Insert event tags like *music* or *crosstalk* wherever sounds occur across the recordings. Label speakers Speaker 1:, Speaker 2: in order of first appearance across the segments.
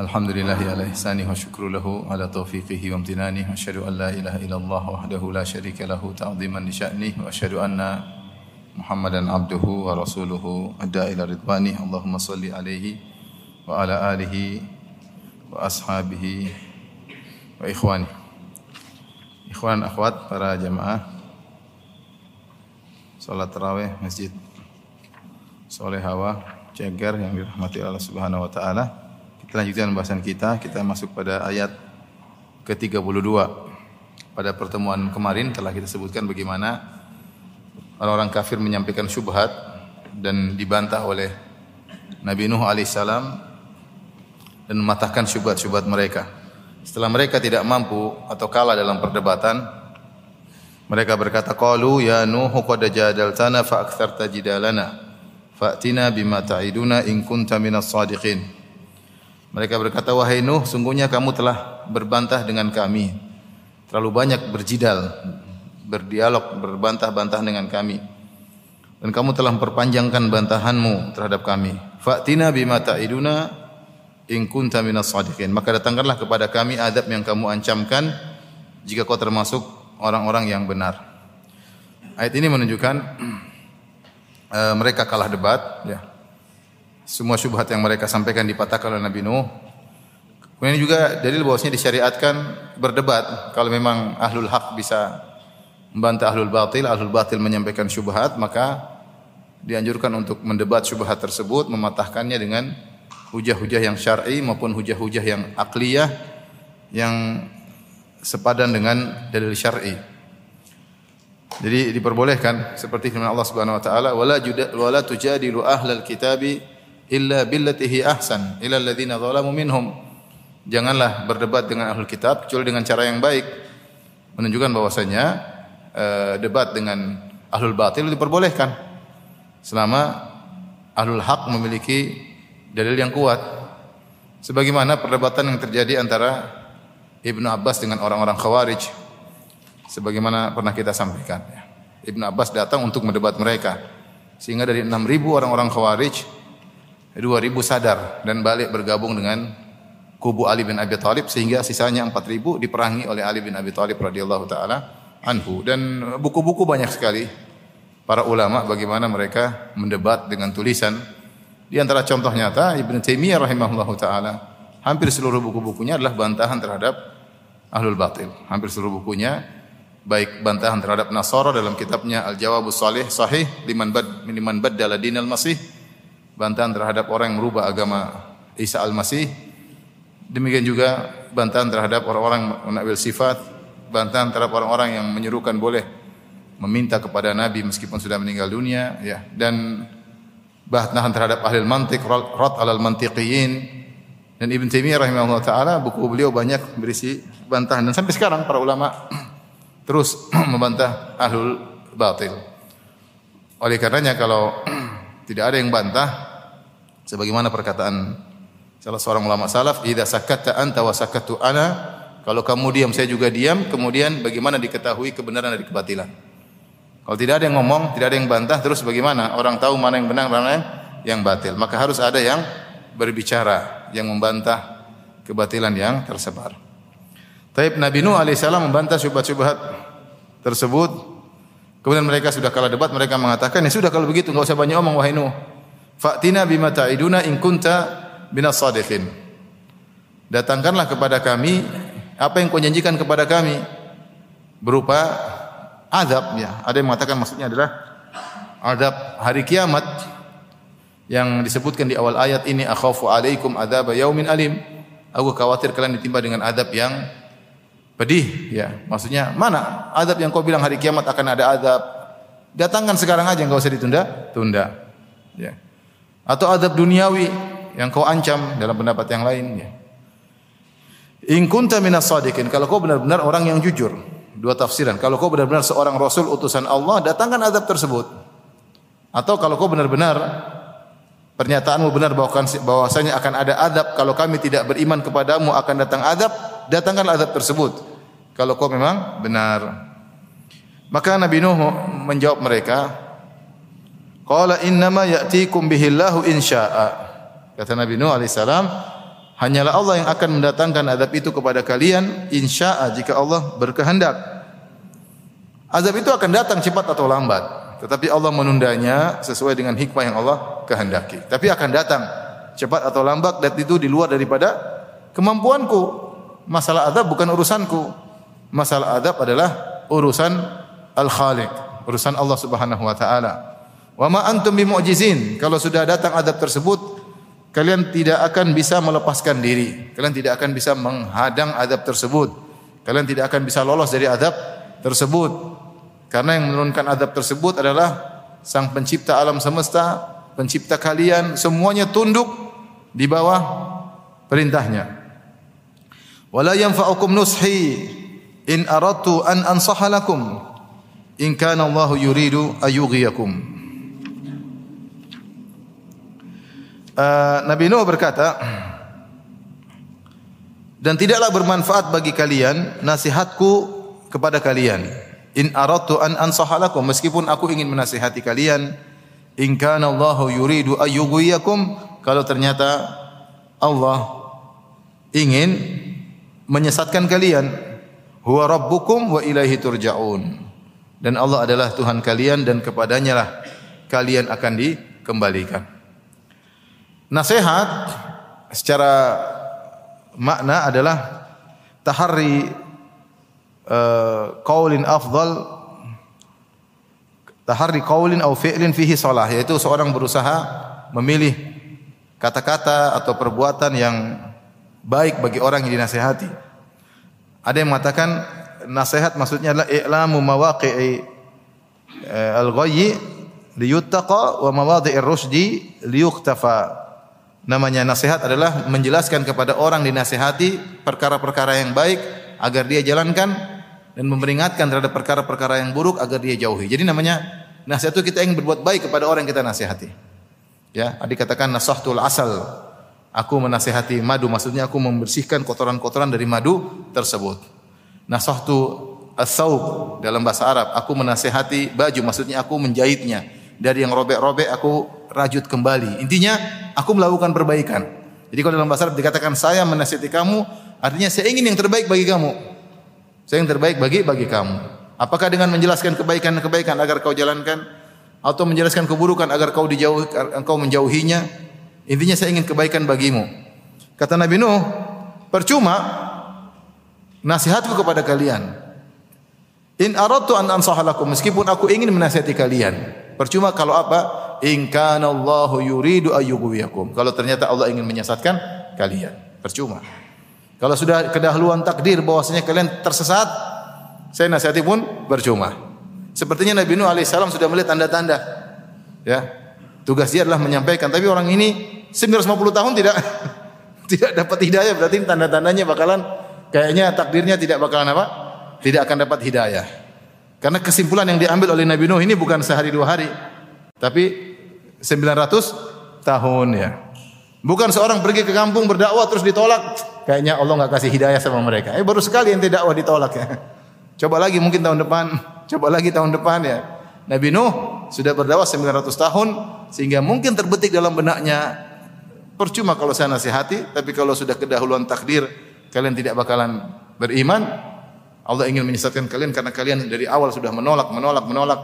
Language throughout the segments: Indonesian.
Speaker 1: Alhamdulillahi ala ihsani wa syukru lahu ala taufiqihi wa amtinani wa asyhadu an la ilaha illallah wahdahu la syarika lahu ta'ziman li sya'nih wa asyhadu anna Muhammadan abduhu wa rasuluhu. Adda ila ridwani. Allahumma salli alaihi wa ala alihi wa ashabihi wa ikhwani. Ikhwan akhwat para jamaah. Salat tarawih Masjid Soleh Hawa Ceger yang dirahmati Allah Subhanahu wa taala. Kita lanjutkan pembahasan kita. Kita masuk pada ayat ke-32. Pada pertemuan kemarin telah kita sebutkan bagaimana orang-orang kafir menyampaikan syubhat dan dibantah oleh Nabi Nuh alaihissalam dan mematahkan syubhat-syubhat mereka. Setelah mereka tidak mampu atau kalah dalam perdebatan, mereka berkata, "Qalu ya Nuh qad jadaltana fa aktsarta jidalana. Fa'tina bima ta'iduna in kunta minas sadiqin." Mereka berkata, "Wahai Nuh, sungguhnya kamu telah berbantah dengan kami. Terlalu banyak berjidal, berdialog, berbantah-bantah dengan kami. Dan kamu telah memperpanjangkan bantahanmu terhadap kami. Fa'tina bima ta'iduna in kunta minas sadiqin." Maka datangkanlah kepada kami adab yang kamu ancamkan jika kau termasuk orang-orang yang benar. Ayat ini menunjukkan uh, *clears throat* mereka kalah debat, ya. Semua syubhat yang mereka sampaikan dipatahkan oleh Nabi Nuh. Kemudian juga dalil bahwasanya disyariatkan berdebat. Kalau memang ahlul hak bisa membantah ahlul batil, ahlul batil menyampaikan syubhat, maka dianjurkan untuk mendebat syubhat tersebut, mematahkannya dengan hujah-hujah yang syar'i maupun hujah-hujah yang akliyah yang sepadan dengan dalil syar'i. Jadi diperbolehkan seperti firman Allah Subhanahu wa taala wala juda wala tujadilu ahlal kitabi illa billati hi ahsan ila alladziina zalamu minhum. Janganlah berdebat dengan ahlul kitab kecuali dengan cara yang baik. Menunjukkan bahwasanya uh, debat dengan ahlul batil diperbolehkan selama ahlul hak memiliki dalil yang kuat. Sebagaimana perdebatan yang terjadi antara Ibnu Abbas dengan orang-orang Khawarij sebagaimana pernah kita sampaikan ya. Ibnu Abbas datang untuk mendebat mereka sehingga dari 6000 orang-orang Khawarij 2000 sadar dan balik bergabung dengan kubu Ali bin Abi Thalib sehingga sisanya 4000 diperangi oleh Ali bin Abi Thalib radhiyallahu taala anhu. Dan buku-buku banyak sekali. Para ulama bagaimana mereka mendebat dengan tulisan. Di antara contoh nyata Ibnu Taimiyah rahimahullahu taala hampir seluruh buku-bukunya adalah bantahan terhadap ahlul batil. Hampir seluruh bukunya baik bantahan terhadap Nasara dalam kitabnya Al-Jawabus Salih Sahih liman bad liman baddala dinal masih bantahan terhadap orang yang merubah agama Isa Al-Masih. Demikian juga bantahan terhadap orang-orang menakwil sifat, bantahan terhadap orang-orang yang menyerukan boleh meminta kepada Nabi meskipun sudah meninggal dunia ya dan bantahan terhadap ahli mantik rad alal mantiqiyin dan Ibn Taimiyah rahimahullah taala buku beliau banyak berisi bantahan dan sampai sekarang para ulama *clears throat* terus *clears throat* membantah ahlul batil. Oleh karenanya kalau *clears throat* tidak ada yang bantah sebagaimana perkataan salah seorang ulama salaf, "Idza sakatta anta wa sakattu ana" Kalau kamu diam saya juga diam, kemudian bagaimana diketahui kebenaran dari kebatilan? Kalau tidak ada yang ngomong, tidak ada yang bantah, terus bagaimana orang tahu mana yang benar, mana yang batil? Maka harus ada yang berbicara, yang membantah kebatilan yang tersebar. Taib Nabi Nuh alaihissalam membantah syubhat-syubhat tersebut. Kemudian mereka sudah kalah debat, mereka mengatakan, ya sudah kalau begitu enggak usah banyak omong wahai Nuh. Fa'tina bima ta'iduna in kunta binas sadiqin. Datangkanlah kepada kami apa yang kau janjikan kepada kami berupa azab ya. Ada yang mengatakan maksudnya adalah azab hari kiamat yang disebutkan di awal ayat ini akhafu alaikum adzab yaumin alim. Aku khawatir kalian ditimpa dengan azab yang pedih ya. Maksudnya mana azab yang kau bilang hari kiamat akan ada azab? Datangkan sekarang aja enggak usah ditunda, tunda. Ya. Atau azab duniawi yang kau ancam dalam pendapat yang lain ya. In kunta minas sadiqin, kalau kau benar-benar orang yang jujur. Dua tafsiran. Kalau kau benar-benar seorang rasul utusan Allah, datangkan azab tersebut. Atau kalau kau benar-benar pernyataanmu benar bahwasanya akan ada azab kalau kami tidak beriman kepadamu akan datang azab, datangkan azab tersebut. Kalau kau memang benar. Maka Nabi Nuh menjawab mereka, Qala innama ya'tikum bihillahu insya'a. Kata Nabi Nuh alaihissalam, hanyalah Allah yang akan mendatangkan azab itu kepada kalian insya'a jika Allah berkehendak. Azab itu akan datang cepat atau lambat, tetapi Allah menundanya sesuai dengan hikmah yang Allah kehendaki. Tapi akan datang cepat atau lambat dan itu di luar daripada kemampuanku. Masalah azab bukan urusanku. Masalah azab adalah urusan Al-Khaliq, urusan Allah Subhanahu wa taala. Wa ma antum bimu'jizin. Kalau sudah datang adab tersebut, kalian tidak akan bisa melepaskan diri. Kalian tidak akan bisa menghadang adab tersebut. Kalian tidak akan bisa lolos dari adab tersebut. Karena yang menurunkan adab tersebut adalah Sang Pencipta alam semesta, Pencipta kalian, semuanya tunduk di bawah perintahnya. Wala yanfa'ukum nushi in aradtu an ansaha lakum in kana Allahu yuridu ayughiyakum. Uh, Nabi Nuh berkata, dan tidaklah bermanfaat bagi kalian nasihatku kepada kalian. In aradtu an ansahalakum meskipun aku ingin menasihati kalian, in kana Allahu yuridu ayyughwiyakum kalau ternyata Allah ingin menyesatkan kalian, huwa rabbukum wa ilaihi turja'un. Dan Allah adalah Tuhan kalian dan kepadanya lah kalian akan dikembalikan. Nasihat secara makna adalah tahari uh, qaulin afdal tahari qaulin atau fi'lin fihi salah yaitu seorang berusaha memilih kata-kata atau perbuatan yang baik bagi orang yang dinasihati. Ada yang mengatakan nasihat maksudnya adalah i'lamu mawaqi'i uh, al-ghayyi liyuttaqa wa mawadhi'ir rusdi liyuktafa namanya nasihat adalah menjelaskan kepada orang dinasihati perkara-perkara yang baik agar dia jalankan dan memperingatkan terhadap perkara-perkara yang buruk agar dia jauhi. Jadi namanya nasihat itu kita ingin berbuat baik kepada orang yang kita nasihati. Ya, adik katakan nasahtul asal. Aku menasihati madu maksudnya aku membersihkan kotoran-kotoran dari madu tersebut. Nasahtu as-saub dalam bahasa Arab, aku menasihati baju maksudnya aku menjahitnya. Dari yang robek-robek aku rajut kembali. Intinya aku melakukan perbaikan. Jadi kalau dalam bahasa Arab dikatakan saya menasihati kamu, artinya saya ingin yang terbaik bagi kamu. Saya yang terbaik bagi bagi kamu. Apakah dengan menjelaskan kebaikan-kebaikan agar kau jalankan atau menjelaskan keburukan agar kau dijauh engkau menjauhinya? Intinya saya ingin kebaikan bagimu. Kata Nabi Nuh, percuma nasihatku kepada kalian. In aradtu an ansahalakum meskipun aku ingin menasihati kalian. Percuma kalau apa? in kana Allahu yuridu ayyughwiyakum. Kalau ternyata Allah ingin menyesatkan kalian, percuma. Kalau sudah kedahuluan takdir bahwasanya kalian tersesat, saya nasihati pun percuma. Sepertinya Nabi Nuh alaihissalam sudah melihat tanda-tanda. Ya. Tugas dia adalah menyampaikan, tapi orang ini 950 tahun tidak *laughs* tidak dapat hidayah, berarti tanda-tandanya bakalan kayaknya takdirnya tidak bakalan apa? Tidak akan dapat hidayah. Karena kesimpulan yang diambil oleh Nabi Nuh ini bukan sehari dua hari, tapi 900 tahun ya. Bukan seorang pergi ke kampung berdakwah terus ditolak. Kayaknya Allah nggak kasih hidayah sama mereka. Eh baru sekali yang tidak dakwah ditolak ya. Coba lagi mungkin tahun depan. Coba lagi tahun depan ya. Nabi Nuh sudah berdakwah 900 tahun sehingga mungkin terbetik dalam benaknya percuma kalau saya nasihati, tapi kalau sudah kedahuluan takdir kalian tidak bakalan beriman, Allah ingin menyesatkan kalian karena kalian dari awal sudah menolak, menolak, menolak.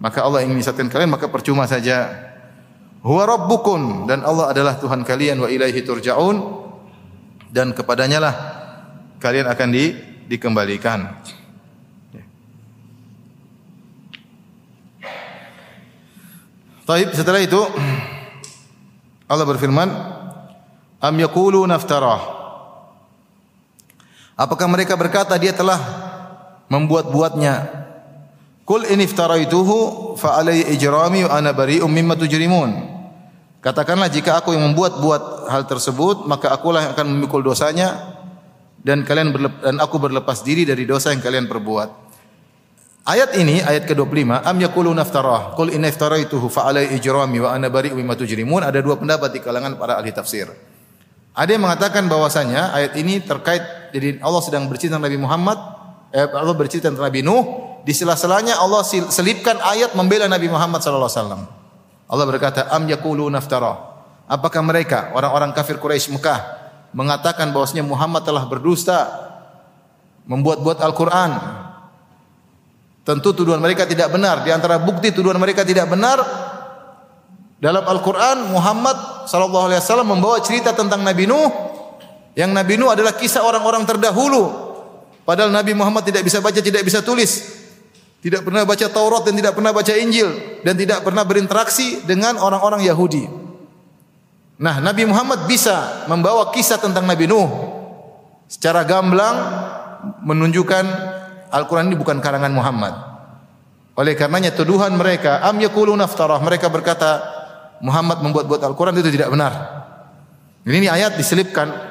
Speaker 1: Maka Allah ingin menyesatkan kalian, maka percuma saja Huwa rabbukum dan Allah adalah Tuhan kalian wa ilaihi turja'un dan kepadanya lah kalian akan di, dikembalikan. Taib setelah itu Allah berfirman Am yaqulu naftarah Apakah mereka berkata dia telah membuat-buatnya Kul in iftaraituhu fa alayya ijrami wa ana bari'um mimma tujrimun. Katakanlah jika aku yang membuat-buat hal tersebut, maka akulah yang akan memikul dosanya dan kalian dan aku berlepas diri dari dosa yang kalian perbuat. Ayat ini ayat ke-25 am yaquluna iftarah qul inna iftaraituhu fa alai ijrami wa ana bari'u mimma tujrimun ada dua pendapat di kalangan para ahli tafsir. Ada yang mengatakan bahwasanya ayat ini terkait jadi Allah sedang bercerita tentang Nabi Muhammad eh, Allah bercerita tentang Nabi Nuh di sela-selanya Allah selipkan ayat membela Nabi Muhammad sallallahu alaihi wasallam. Allah berkata am Apakah mereka orang-orang kafir Quraisy Mekah mengatakan bahwasanya Muhammad telah berdusta membuat-buat Al-Qur'an Tentu tuduhan mereka tidak benar. Di antara bukti tuduhan mereka tidak benar dalam Al-Qur'an Muhammad sallallahu alaihi wasallam membawa cerita tentang Nabi Nuh yang Nabi Nuh adalah kisah orang-orang terdahulu. Padahal Nabi Muhammad tidak bisa baca, tidak bisa tulis. Tidak pernah baca Taurat dan tidak pernah baca Injil dan tidak pernah berinteraksi dengan orang-orang Yahudi. Nah, Nabi Muhammad bisa membawa kisah tentang Nabi Nuh secara gamblang menunjukkan Al-Quran ini bukan karangan Muhammad. Oleh karenanya tuduhan mereka, am yakuluna mereka berkata Muhammad membuat-buat Al-Quran itu tidak benar. Ini, ini ayat diselipkan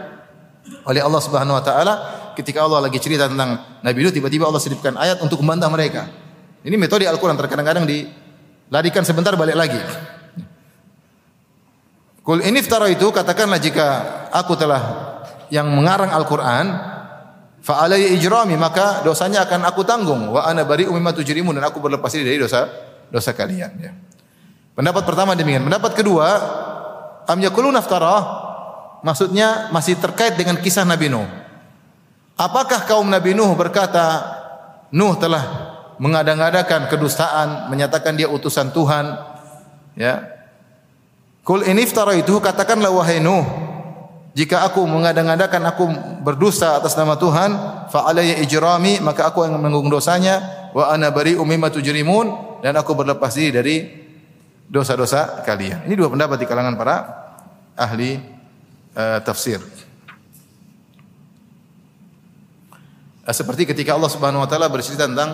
Speaker 1: oleh Allah Subhanahu wa taala ketika Allah lagi cerita tentang Nabi Nuh tiba-tiba Allah selipkan ayat untuk membantah mereka. Ini metode Al-Quran terkadang-kadang dilarikan sebentar balik lagi. Kul ini itu katakanlah jika aku telah yang mengarang Al-Quran fa ijrami maka dosanya akan aku tanggung wa ana bari'u mimma tujrimun dan aku berlepas diri dari dosa dosa kalian ya. Pendapat pertama demikian. Pendapat kedua am yakuluna iftarah maksudnya masih terkait dengan kisah Nabi Nuh. Apakah kaum Nabi Nuh berkata Nuh telah mengadang-adakan kedustaan, menyatakan dia utusan Tuhan ya. Kul ini itu katakanlah wahai Nuh jika aku mengadang-adakan aku berdosa atas nama Tuhan fa alayya ijrami maka aku yang menanggung dosanya wa ana bari'u mimma tujrimun dan aku berlepas diri dari dosa-dosa kalian. Ini dua pendapat di kalangan para ahli uh, tafsir. Uh, seperti ketika Allah Subhanahu wa taala bercerita tentang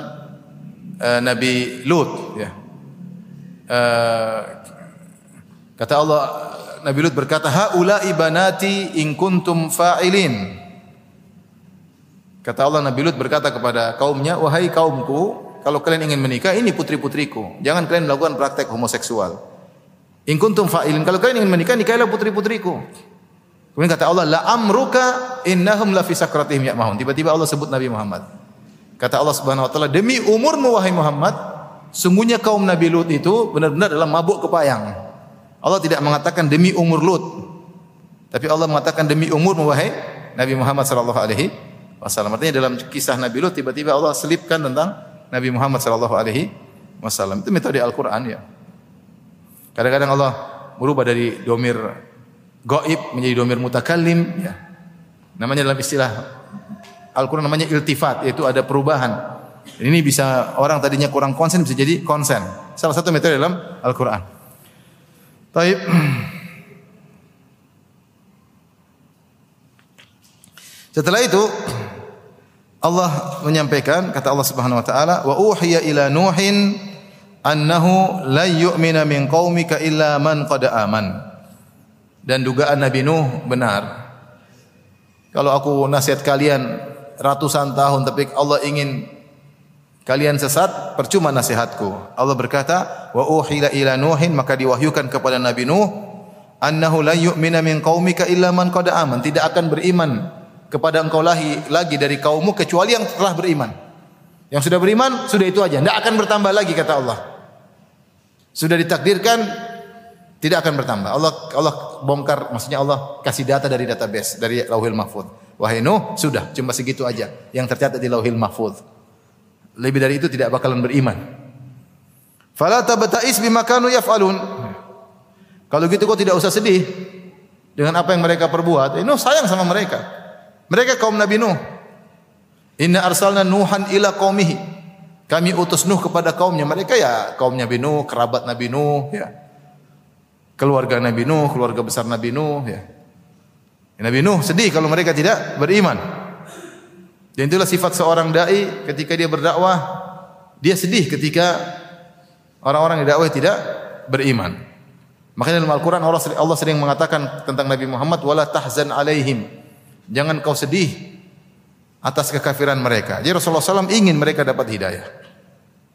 Speaker 1: uh, Nabi Lut ya. Uh, kata Allah Nabi Lut berkata, "Haula ibanati in kuntum fa'ilin." Kata Allah Nabi Lut berkata kepada kaumnya, "Wahai kaumku, kalau kalian ingin menikah, ini putri-putriku. Jangan kalian melakukan praktek homoseksual." In kuntum fa'ilin. Kalau kalian ingin menikah, nikahilah putri-putriku. Kemudian kata Allah, "La amruka innahum la fi ya'mahun." Tiba-tiba Allah sebut Nabi Muhammad. Kata Allah Subhanahu wa taala, "Demi umurmu wahai Muhammad, sungguhnya kaum Nabi Lut itu benar-benar dalam mabuk kepayang." Allah tidak mengatakan demi umur Lut. Tapi Allah mengatakan demi umur wahai Nabi Muhammad sallallahu alaihi wasallam. Artinya dalam kisah Nabi Lut tiba-tiba Allah selipkan tentang Nabi Muhammad sallallahu alaihi wasallam. Itu metode Al-Qur'an ya. Kadang-kadang Allah berubah dari domir gaib menjadi domir mutakallim ya. Namanya dalam istilah Al-Qur'an namanya iltifat yaitu ada perubahan. Ini bisa orang tadinya kurang konsen bisa jadi konsen. Salah satu metode dalam Al-Qur'an. Taib. Setelah itu Allah menyampaikan kata Allah Subhanahu wa taala wa uhiya ila nuhin annahu la yu'mina min qaumika illa man qad aman. Dan dugaan Nabi Nuh benar. Kalau aku nasihat kalian ratusan tahun tapi Allah ingin Kalian sesat, percuma nasihatku. Allah berkata, wa uhila ila Nuhin maka diwahyukan kepada Nabi Nuh annahu la yu'mina min qaumika illa man qad aman. Tidak akan beriman kepada engkau lagi, lagi dari kaummu kecuali yang telah beriman. Yang sudah beriman sudah itu aja, tidak akan bertambah lagi kata Allah. Sudah ditakdirkan tidak akan bertambah. Allah Allah bongkar maksudnya Allah kasih data dari database dari Lauhil Mahfuz. Wahai Nuh, sudah cuma segitu aja yang tercatat di Lauhil Mahfuz. Lebih dari itu tidak bakalan beriman. Fala tabta'is bima kanu yaf'alun. Kalau gitu kau tidak usah sedih dengan apa yang mereka perbuat. Eh, Nuh sayang sama mereka. Mereka kaum Nabi Nuh. Inna arsalna Nuhan ila qaumihi. Kami utus Nuh kepada kaumnya. Mereka ya kaum Nabi Nuh, kerabat Nabi Nuh, ya. Keluarga Nabi Nuh, keluarga besar Nabi Nuh, ya. Nabi Nuh sedih kalau mereka tidak beriman. Dan itulah sifat seorang dai ketika dia berdakwah, dia sedih ketika orang-orang yang dakwah tidak beriman. Makanya dalam Al-Qur'an Allah sering mengatakan tentang Nabi Muhammad wala tahzan alaihim. Jangan kau sedih atas kekafiran mereka. Jadi Rasulullah SAW ingin mereka dapat hidayah.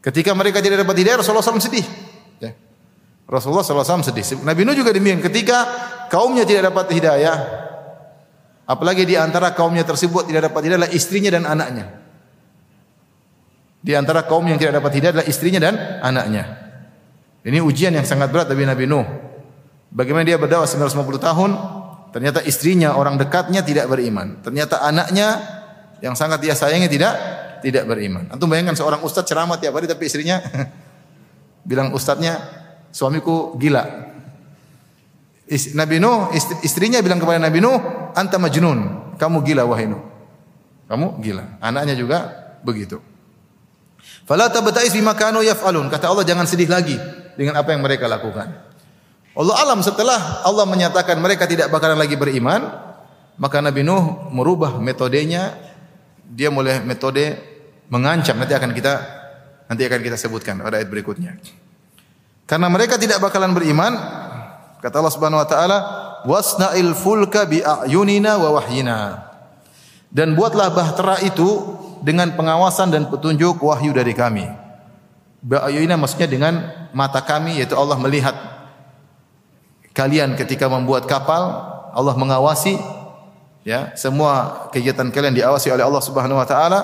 Speaker 1: Ketika mereka tidak dapat hidayah, Rasulullah SAW sedih. Rasulullah SAW sedih. Nabi Nuh juga demikian. Ketika kaumnya tidak dapat hidayah, apalagi di antara kaumnya tersebut tidak dapat hidayah adalah istrinya dan anaknya. Di antara kaum yang tidak dapat hidayah adalah istrinya dan anaknya. Ini ujian yang sangat berat bagi Nabi Nuh. Bagaimana dia berdakwah 950 tahun, ternyata istrinya orang dekatnya tidak beriman. Ternyata anaknya yang sangat dia sayangi tidak tidak beriman. Antum bayangkan seorang ustaz ceramah tiap hari tapi istrinya *laughs* bilang ustadznya suamiku gila. Nabi Nuh istrinya bilang kepada Nabi Nuh, "Anta majnun." Kamu gila wahai Nuh. Kamu gila. Anaknya juga begitu. Fala tabtais bima kanu yaf'alun. Kata Allah jangan sedih lagi dengan apa yang mereka lakukan. Allah alam setelah Allah menyatakan mereka tidak bakalan lagi beriman, maka Nabi Nuh merubah metodenya. Dia mulai metode mengancam. Nanti akan kita nanti akan kita sebutkan pada ayat berikutnya. Karena mereka tidak bakalan beriman, kata Allah Subhanahu wa taala, "Wasna'il fulka bi a'yunina wa wahyina." Dan buatlah bahtera itu dengan pengawasan dan petunjuk wahyu dari kami. Ba'ayuna maksudnya dengan mata kami yaitu Allah melihat kalian ketika membuat kapal, Allah mengawasi ya, semua kegiatan kalian diawasi oleh Allah Subhanahu wa taala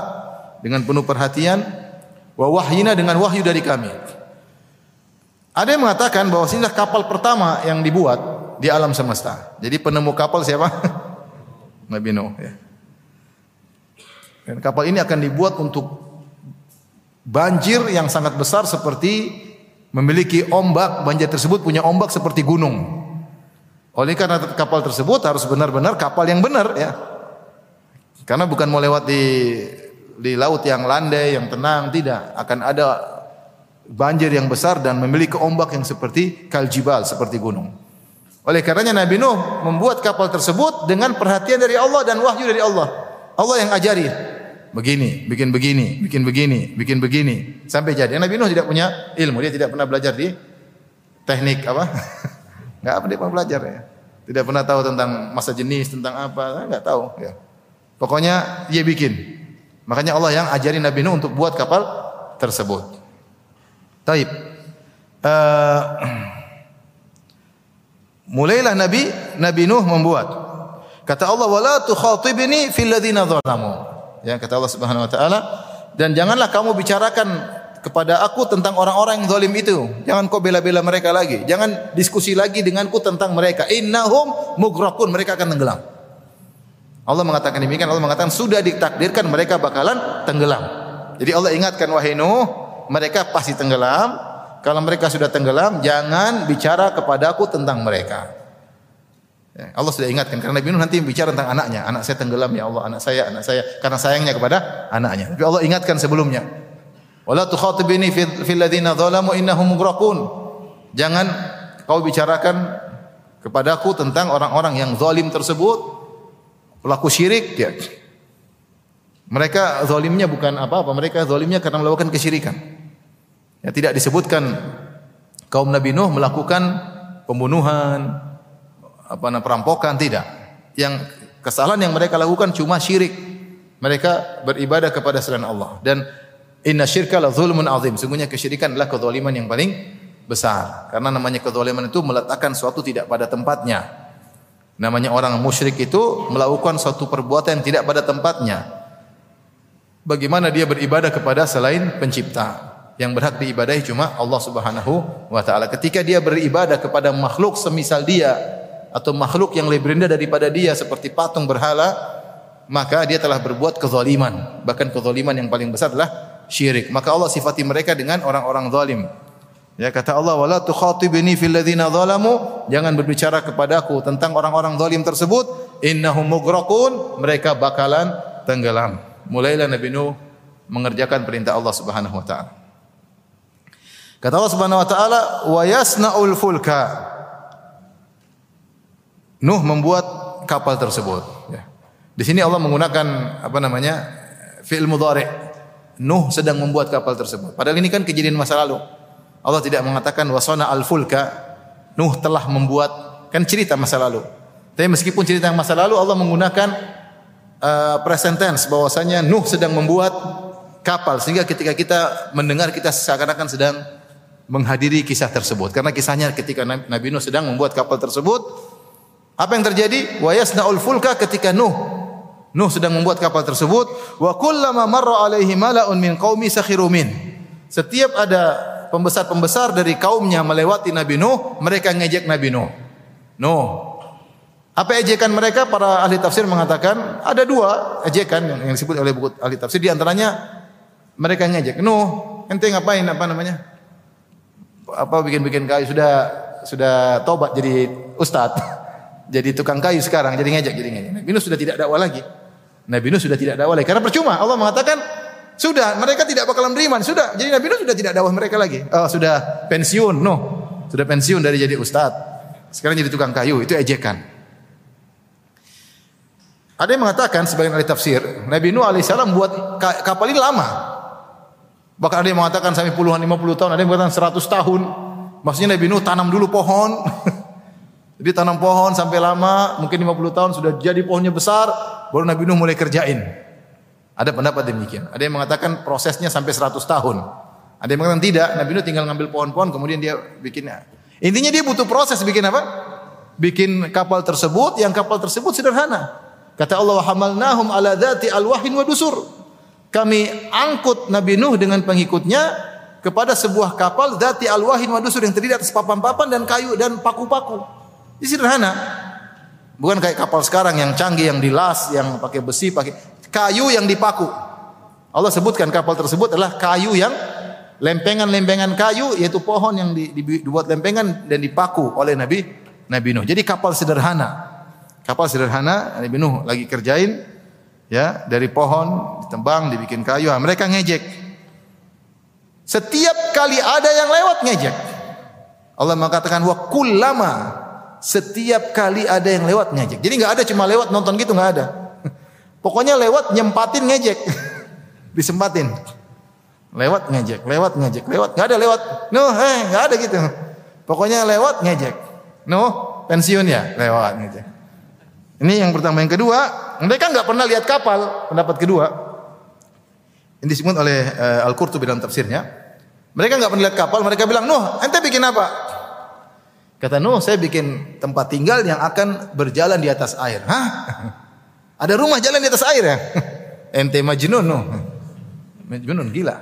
Speaker 1: dengan penuh perhatian wa wahyina dengan wahyu dari kami. Ada yang mengatakan bahwa inilah kapal pertama yang dibuat di alam semesta. Jadi penemu kapal siapa? *laughs* Nabi Nuh ya. Dan kapal ini akan dibuat untuk banjir yang sangat besar seperti memiliki ombak, banjir tersebut punya ombak seperti gunung. Oleh karena kapal tersebut harus benar-benar kapal yang benar ya. Karena bukan mau lewat di di laut yang landai, yang tenang, tidak. Akan ada banjir yang besar dan memiliki ombak yang seperti kaljibal, seperti gunung. Oleh karenanya Nabi Nuh membuat kapal tersebut dengan perhatian dari Allah dan wahyu dari Allah. Allah yang ajari begini, bikin begini, bikin begini, bikin begini sampai jadi. Nabi Nuh tidak punya ilmu, dia tidak pernah belajar di teknik apa? *laughs* Enggak apa dia pernah belajar ya. Tidak pernah tahu tentang masa jenis, tentang apa, enggak tahu ya. Pokoknya dia bikin. Makanya Allah yang ajari Nabi Nuh untuk buat kapal tersebut. Taib. Uh, mulailah Nabi Nabi Nuh membuat. Kata Allah wala tukhatibni fil ladzina zalamu. Ya kata Allah Subhanahu wa taala dan janganlah kamu bicarakan kepada aku tentang orang-orang yang zalim itu. Jangan kau bela-bela mereka lagi. Jangan diskusi lagi denganku tentang mereka. Innahum mughraqun, mereka akan tenggelam. Allah mengatakan demikian, Allah mengatakan sudah ditakdirkan mereka bakalan tenggelam. Jadi Allah ingatkan wahai Nuh, mereka pasti tenggelam. Kalau mereka sudah tenggelam, jangan bicara kepadaku tentang mereka. Ya, Allah sudah ingatkan karena Nabi Nuh nanti bicara tentang anaknya, anak saya tenggelam ya Allah, anak saya, anak saya karena sayangnya kepada anaknya. Tapi Allah ingatkan sebelumnya. Wala tukhatibni fil ladzina zalamu innahum mughraqun. Jangan kau bicarakan kepadaku tentang orang-orang yang zalim tersebut, pelaku syirik ya. Mereka zalimnya bukan apa-apa, mereka zalimnya karena melakukan kesyirikan. Ya, tidak disebutkan kaum Nabi Nuh melakukan pembunuhan, apa perampokan tidak. Yang kesalahan yang mereka lakukan cuma syirik. Mereka beribadah kepada selain Allah dan inna syirka la zulmun azim. Sungguhnya kesyirikan adalah kezaliman yang paling besar. Karena namanya kezaliman itu meletakkan suatu tidak pada tempatnya. Namanya orang musyrik itu melakukan suatu perbuatan yang tidak pada tempatnya. Bagaimana dia beribadah kepada selain pencipta? Yang berhak diibadahi cuma Allah Subhanahu wa taala. Ketika dia beribadah kepada makhluk semisal dia, atau makhluk yang lebih rendah daripada dia seperti patung berhala, maka dia telah berbuat kezaliman. Bahkan kezaliman yang paling besar adalah syirik. Maka Allah sifati mereka dengan orang-orang zalim. Ya kata Allah wala tukhatibni fil ladzina zalamu jangan berbicara kepadaku tentang orang-orang zalim tersebut innahum mughraqun mereka bakalan tenggelam. Mulailah Nabi Nuh mengerjakan perintah Allah Subhanahu wa taala. Kata Allah Subhanahu wa taala wa yasnaul fulka Nuh membuat kapal tersebut. Ya. Di sini Allah menggunakan apa namanya fi'il mudhari. Nuh sedang membuat kapal tersebut. Padahal ini kan kejadian masa lalu. Allah tidak mengatakan wasana al fulka. Nuh telah membuat kan cerita masa lalu. Tapi meskipun cerita masa lalu Allah menggunakan uh, present tense bahwasanya Nuh sedang membuat kapal sehingga ketika kita mendengar kita seakan-akan sedang menghadiri kisah tersebut. Karena kisahnya ketika Nabi Nuh sedang membuat kapal tersebut apa yang terjadi? Wa yasnaul fulka ketika Nuh. Nuh sedang membuat kapal tersebut. Wa kullama marra alaihi mala'un min qaumi sakhiru min. Setiap ada pembesar-pembesar dari kaumnya melewati Nabi Nuh mereka ngejek Nabi Nuh. Nuh. Apa ejekan mereka? Para ahli tafsir mengatakan ada dua ejekan yang, disebut oleh buku ahli tafsir. Di antaranya mereka ngejek, Nuh, ente ngapain? Apa namanya? Apa bikin-bikin kayu sudah sudah tobat jadi ustad, *laughs* jadi tukang kayu sekarang, jadi ngejek, jadi ngejek. Nabi Nuh sudah tidak dakwah lagi. Nabi Nuh sudah tidak dakwah lagi karena percuma. Allah mengatakan sudah mereka tidak bakalan beriman. Sudah. Jadi Nabi Nuh sudah tidak dakwah mereka lagi. Oh, sudah pensiun. Nuh. Sudah pensiun dari jadi ustad. Sekarang jadi tukang kayu. Itu ejekan. Ada yang mengatakan sebagian ahli tafsir, Nabi Nuh alaihissalam buat kapal ini lama. Bahkan ada yang mengatakan sampai puluhan 50 tahun, ada yang mengatakan 100 tahun. Maksudnya Nabi Nuh tanam dulu pohon. *laughs* Jadi tanam pohon sampai lama, mungkin 50 tahun sudah jadi pohonnya besar, baru Nabi Nuh mulai kerjain. Ada pendapat demikian. Ada yang mengatakan prosesnya sampai 100 tahun. Ada yang mengatakan tidak, Nabi Nuh tinggal ngambil pohon-pohon kemudian dia bikinnya. Intinya dia butuh proses bikin apa? Bikin kapal tersebut, yang kapal tersebut sederhana. Kata Allah, "Hamalnahum ala dzati alwahin wa dusur." Kami angkut Nabi Nuh dengan pengikutnya kepada sebuah kapal dzati alwahin wa dusur yang terdiri atas papan-papan dan kayu dan paku-paku. Ini sederhana. Bukan kayak kapal sekarang yang canggih yang dilas, yang pakai besi, pakai kayu yang dipaku. Allah sebutkan kapal tersebut adalah kayu yang lempengan-lempengan kayu yaitu pohon yang dibuat lempengan dan dipaku oleh Nabi Nabi Nuh. Jadi kapal sederhana. Kapal sederhana Nabi Nuh lagi kerjain ya dari pohon ditembang dibikin kayu. Nah, mereka ngejek. Setiap kali ada yang lewat ngejek. Allah mengatakan wa kullama setiap kali ada yang lewat ngejek. Jadi nggak ada cuma lewat nonton gitu nggak ada. *laughs* Pokoknya lewat nyempatin ngejek. *laughs* Disempatin. Lewat ngejek, lewat ngejek, lewat. Nggak ada lewat. Nuh, eh nggak ada gitu. Pokoknya lewat ngejek. Nuh, pensiun ya, lewat ngejek. Ini yang pertama. Yang kedua, mereka nggak pernah lihat kapal. Pendapat kedua, ini disebut oleh uh, Al-Qurtubi dalam tafsirnya. Mereka nggak pernah lihat kapal. Mereka bilang, Nuh, ente bikin apa? Kata Nuh, saya bikin tempat tinggal yang akan berjalan di atas air. Hah? *laughs* Ada rumah jalan di atas air ya? *laughs* ente majnun, Nuh. Majnun, gila.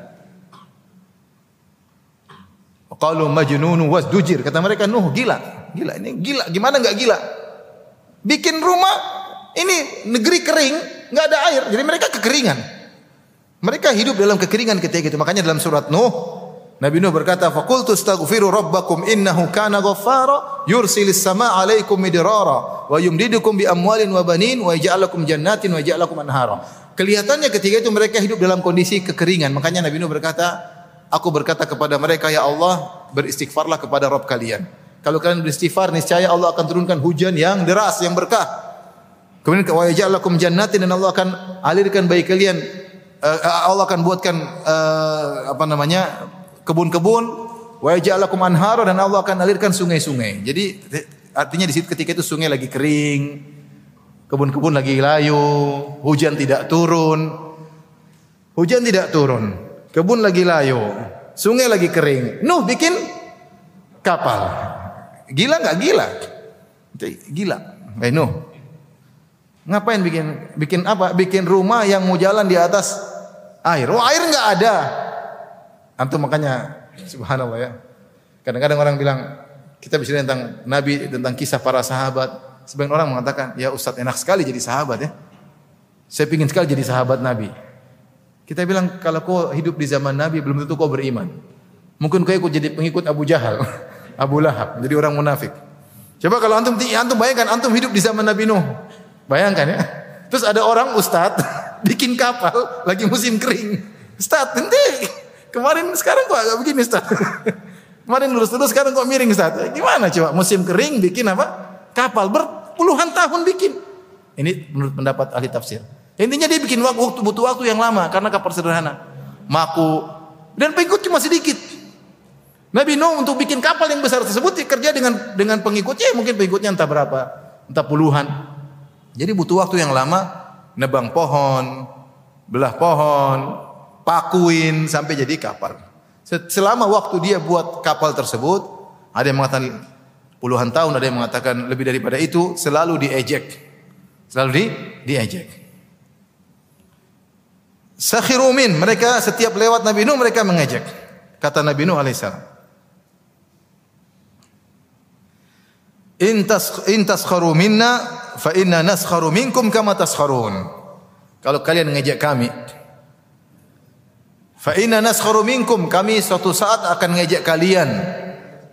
Speaker 1: Kalau majnun was dujir. Kata mereka, Nuh, gila. Gila, ini gila. Gimana nggak gila? Bikin rumah ini negeri kering, nggak ada air, jadi mereka kekeringan. Mereka hidup dalam kekeringan ketika itu. Makanya dalam surat Nuh, Nabi Nuh berkata, "Faqultu astaghfiru rabbakum innahu kana ghaffara yursilis samaa 'alaikum midrara wa yumdidukum bi amwalin wa banin wa yaj'alakum jannatin wa yaj'alakum anhara." Kelihatannya ketika itu mereka hidup dalam kondisi kekeringan. Makanya Nabi Nuh berkata, "Aku berkata kepada mereka, ya Allah, beristighfarlah kepada Rabb kalian." Kalau kalian beristighfar, niscaya Allah akan turunkan hujan yang deras, yang berkah. Kemudian wa yaj'alakum jannatin dan Allah akan alirkan bagi kalian uh, Allah akan buatkan uh, apa namanya? kebun-kebun wa yaj'alakum anhara dan Allah akan alirkan sungai-sungai. Jadi artinya di situ ketika itu sungai lagi kering, kebun-kebun lagi layu, hujan tidak turun. Hujan tidak turun, kebun lagi layu, sungai lagi kering. Nuh bikin kapal. Gila nggak gila? Gila. Eh Nuh. Ngapain bikin bikin apa? Bikin rumah yang mau jalan di atas air. Oh, air nggak ada. Antum makanya subhanallah ya. Kadang-kadang orang bilang kita bicara tentang nabi, tentang kisah para sahabat. Sebagian orang mengatakan, "Ya Ustaz, enak sekali jadi sahabat ya." Saya ingin sekali jadi sahabat Nabi. Kita bilang kalau kau hidup di zaman Nabi belum tentu kau beriman. Mungkin kau jadi pengikut Abu Jahal. *laughs* Abu Lahab, jadi orang munafik. Coba kalau antum antum bayangkan antum hidup di zaman Nabi Nuh. Bayangkan ya. Terus ada orang ustad *laughs* bikin kapal lagi musim kering. Ustad, nanti kemarin sekarang kok agak begini Ustad. *laughs* kemarin lurus-lurus sekarang kok miring Ustad. Gimana coba musim kering bikin apa? Kapal berpuluhan tahun bikin. Ini menurut pendapat ahli tafsir. Intinya dia bikin waktu butuh waktu yang lama karena kapal sederhana. Maku dan pengikut cuma sedikit. Nabi Nuh untuk bikin kapal yang besar tersebut kerja dengan dengan pengikutnya mungkin pengikutnya entah berapa, entah puluhan. Jadi butuh waktu yang lama nebang pohon, belah pohon, pakuin sampai jadi kapal. Selama waktu dia buat kapal tersebut, ada yang mengatakan puluhan tahun, ada yang mengatakan lebih daripada itu, selalu diejek. Selalu di diejek. Sakhiru min, mereka setiap lewat Nabi Nuh mereka mengejek. Kata Nabi Nuh alaihissalam. Intas intas kharu minna fa inna naskharu minkum kama taskharun. Kalau kalian mengejek kami, fa inna naskharu minkum, kami suatu saat akan mengejek kalian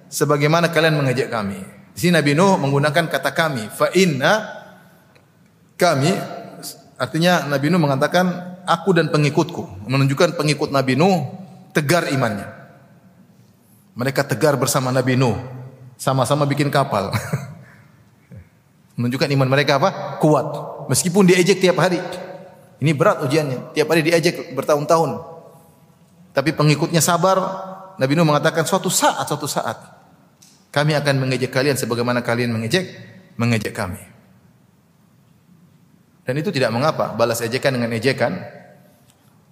Speaker 1: sebagaimana kalian mengejek kami. Di sini Nabi Nuh menggunakan kata kami, fa inna kami artinya Nabi Nuh mengatakan aku dan pengikutku, menunjukkan pengikut Nabi Nuh tegar imannya. Mereka tegar bersama Nabi Nuh, sama-sama bikin kapal. *laughs* menunjukkan iman mereka apa? Kuat. Meskipun diejek tiap hari. Ini berat ujiannya. Tiap hari diejek bertahun-tahun. Tapi pengikutnya sabar. Nabi Nuh mengatakan suatu saat, suatu saat kami akan mengejek kalian sebagaimana kalian mengejek mengejek kami. Dan itu tidak mengapa, balas ejekan dengan ejekan.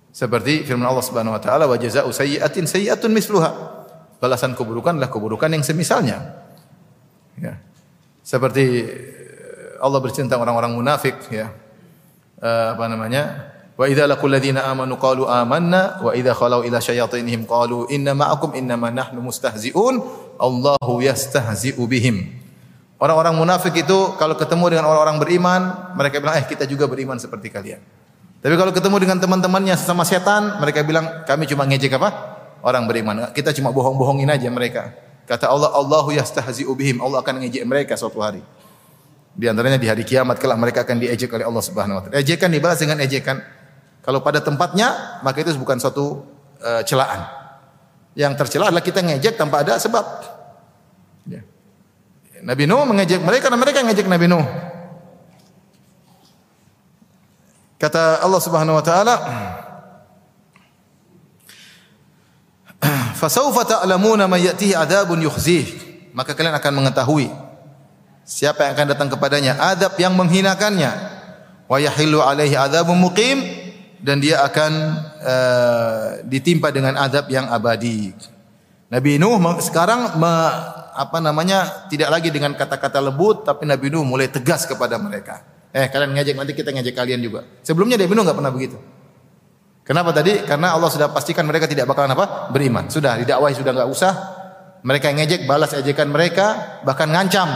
Speaker 1: Seperti firman Allah Subhanahu wa taala, "Wa jazaa'u sayyi'atin sayyi'atun misluha." Balasan keburukan adalah keburukan yang semisalnya. Ya. Seperti eh, Allah bercerita orang-orang munafik ya. Uh, apa namanya? Wa idza laqul ladzina amanu qalu amanna wa idza khalau ila syayatinihim qalu inna ma'akum innama nahnu mustahzi'un Allahu yastahzi'u bihim. Orang-orang munafik itu kalau ketemu dengan orang-orang beriman, mereka bilang, "Eh, kita juga beriman seperti kalian." Tapi kalau ketemu dengan teman-temannya sesama setan, mereka bilang, "Kami cuma ngejek apa? Orang beriman. Kita cuma bohong-bohongin aja mereka." Kata Allah, "Allahu yastahzi'u bihim." Allah akan ngejek mereka suatu hari. Di antaranya di hari kiamat kelak mereka akan diejek oleh Allah Subhanahu wa taala. Ejekan dibalas dengan ejekan. Kalau pada tempatnya, maka itu bukan suatu uh, celaan. Yang tercela adalah kita ngejek tanpa ada sebab. Ya. Nabi Nuh mengejek mereka dan mereka mengejek Nabi Nuh. Kata Allah Subhanahu wa taala, "Fasawfa ta'lamuna man ya'tihi adzabun yukhzih." Maka kalian akan mengetahui siapa yang akan datang kepadanya adab yang menghinakannya. Wa yahillu alaihi adzabun muqim dan dia akan uh, ditimpa dengan adab yang abadi. Nabi Nuh sekarang me, apa namanya tidak lagi dengan kata-kata lembut tapi Nabi Nuh mulai tegas kepada mereka. Eh kalian ngejek nanti kita ngejek kalian juga. Sebelumnya Nabi Nuh nggak pernah begitu. Kenapa tadi? Karena Allah sudah pastikan mereka tidak bakalan apa? Beriman. Sudah didakwahi sudah nggak usah. Mereka ngejek balas ejekan mereka bahkan ngancam.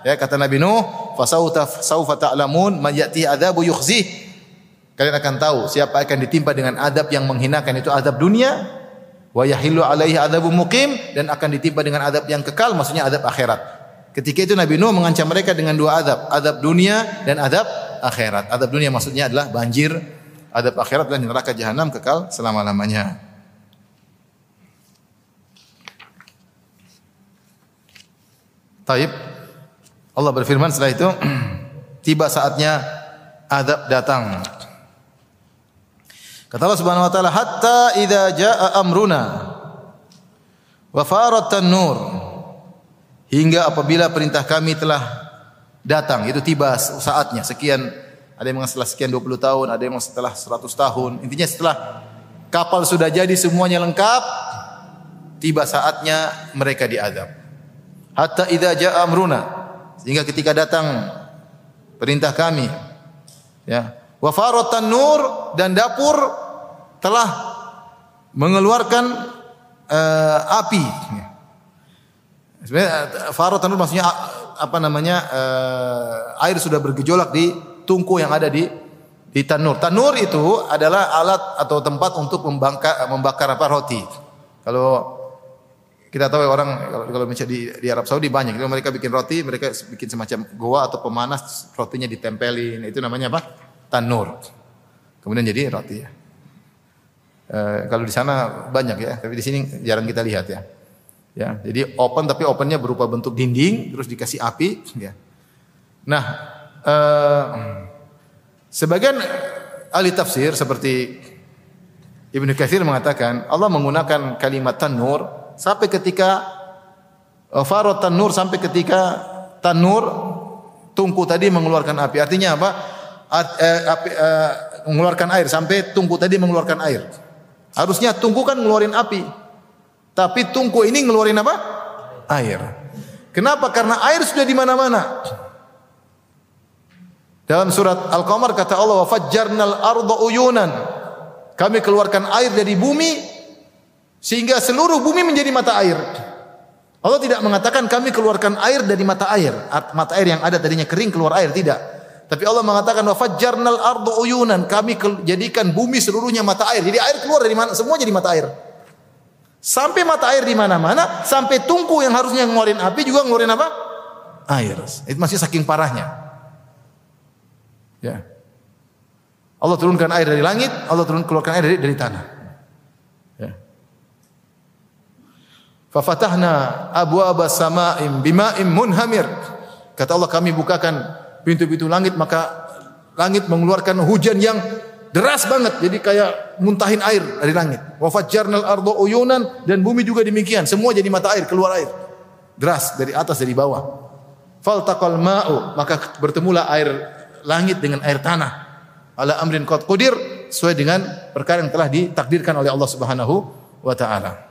Speaker 1: Ya kata Nabi Nuh, "Fasauta saufa ta'lamun may ya'ti adzabu yukhzih." Kalian akan tahu siapa akan ditimpa dengan adab yang menghinakan itu adab dunia wa yahillu alaihi adzabun muqim dan akan ditimpa dengan adab yang kekal maksudnya adab akhirat. Ketika itu Nabi Nuh mengancam mereka dengan dua adab, adab dunia dan adab akhirat. Adab dunia maksudnya adalah banjir, adab akhirat dan neraka jahanam kekal selama-lamanya. Taib. Allah berfirman setelah itu, *clears throat* tiba saatnya adab datang. Kata Allah Subhanahu wa taala, "Hatta idza jaa amruna wa farat nur hingga apabila perintah kami telah datang, itu tiba saatnya sekian ada yang setelah sekian 20 tahun, ada yang setelah 100 tahun. Intinya setelah kapal sudah jadi semuanya lengkap, tiba saatnya mereka diadab. Hatta idza jaa amruna sehingga ketika datang perintah kami ya Wa faratan nur dan dapur telah mengeluarkan uh, api. Sebenarnya faratan nur maksudnya apa namanya uh, air sudah bergejolak di tungku yang ada di di tanur. Tanur itu adalah alat atau tempat untuk membakar membakar apa roti. Kalau kita tahu orang kalau, misalnya di, di Arab Saudi banyak, kalau mereka bikin roti, mereka bikin semacam goa atau pemanas, rotinya ditempelin. Itu namanya apa? tanur. Kemudian jadi roti ya. E, kalau di sana banyak ya, tapi di sini jarang kita lihat ya. Ya, jadi open tapi opennya berupa bentuk dinding terus dikasih api ya. Nah, e, sebagian ahli tafsir seperti Ibnu Katsir mengatakan Allah menggunakan kalimat tanur sampai ketika e, farot tanur sampai ketika tanur tungku tadi mengeluarkan api. Artinya apa? art- eh, api, eh, mengeluarkan air sampai tungku tadi mengeluarkan air. Harusnya tungku kan ngeluarin api. Tapi tungku ini ngeluarin apa? Air. Kenapa? Karena air sudah di mana-mana. Dalam surat Al-Qamar kata Allah, "Wa fajjarnal arda uyunan." Kami keluarkan air dari bumi sehingga seluruh bumi menjadi mata air. Allah tidak mengatakan kami keluarkan air dari mata air. Mata air yang ada tadinya kering keluar air tidak. Tapi Allah mengatakan fajjarnal arda uyunan. Kami jadikan bumi seluruhnya mata air. Jadi air keluar dari mana? Semua jadi mata air. Sampai mata air di mana-mana, sampai tungku yang harusnya ngeluarin api juga ngeluarin apa? Air. Itu masih saking parahnya. Ya. Allah turunkan air dari langit, Allah turun keluarkan air dari, dari tanah. Ya. Fafatahna abwaaba sama'im bima'im munhamir. Kata Allah kami bukakan pintu-pintu langit maka langit mengeluarkan hujan yang deras banget jadi kayak muntahin air dari langit. Wa fajjarnal arda uyunan dan bumi juga demikian. Semua jadi mata air, keluar air. Deras dari atas dari bawah. Faltaqal ma'u maka bertemulah air langit dengan air tanah. Ala amrin qad qudir sesuai dengan perkara yang telah ditakdirkan oleh Allah Subhanahu wa taala.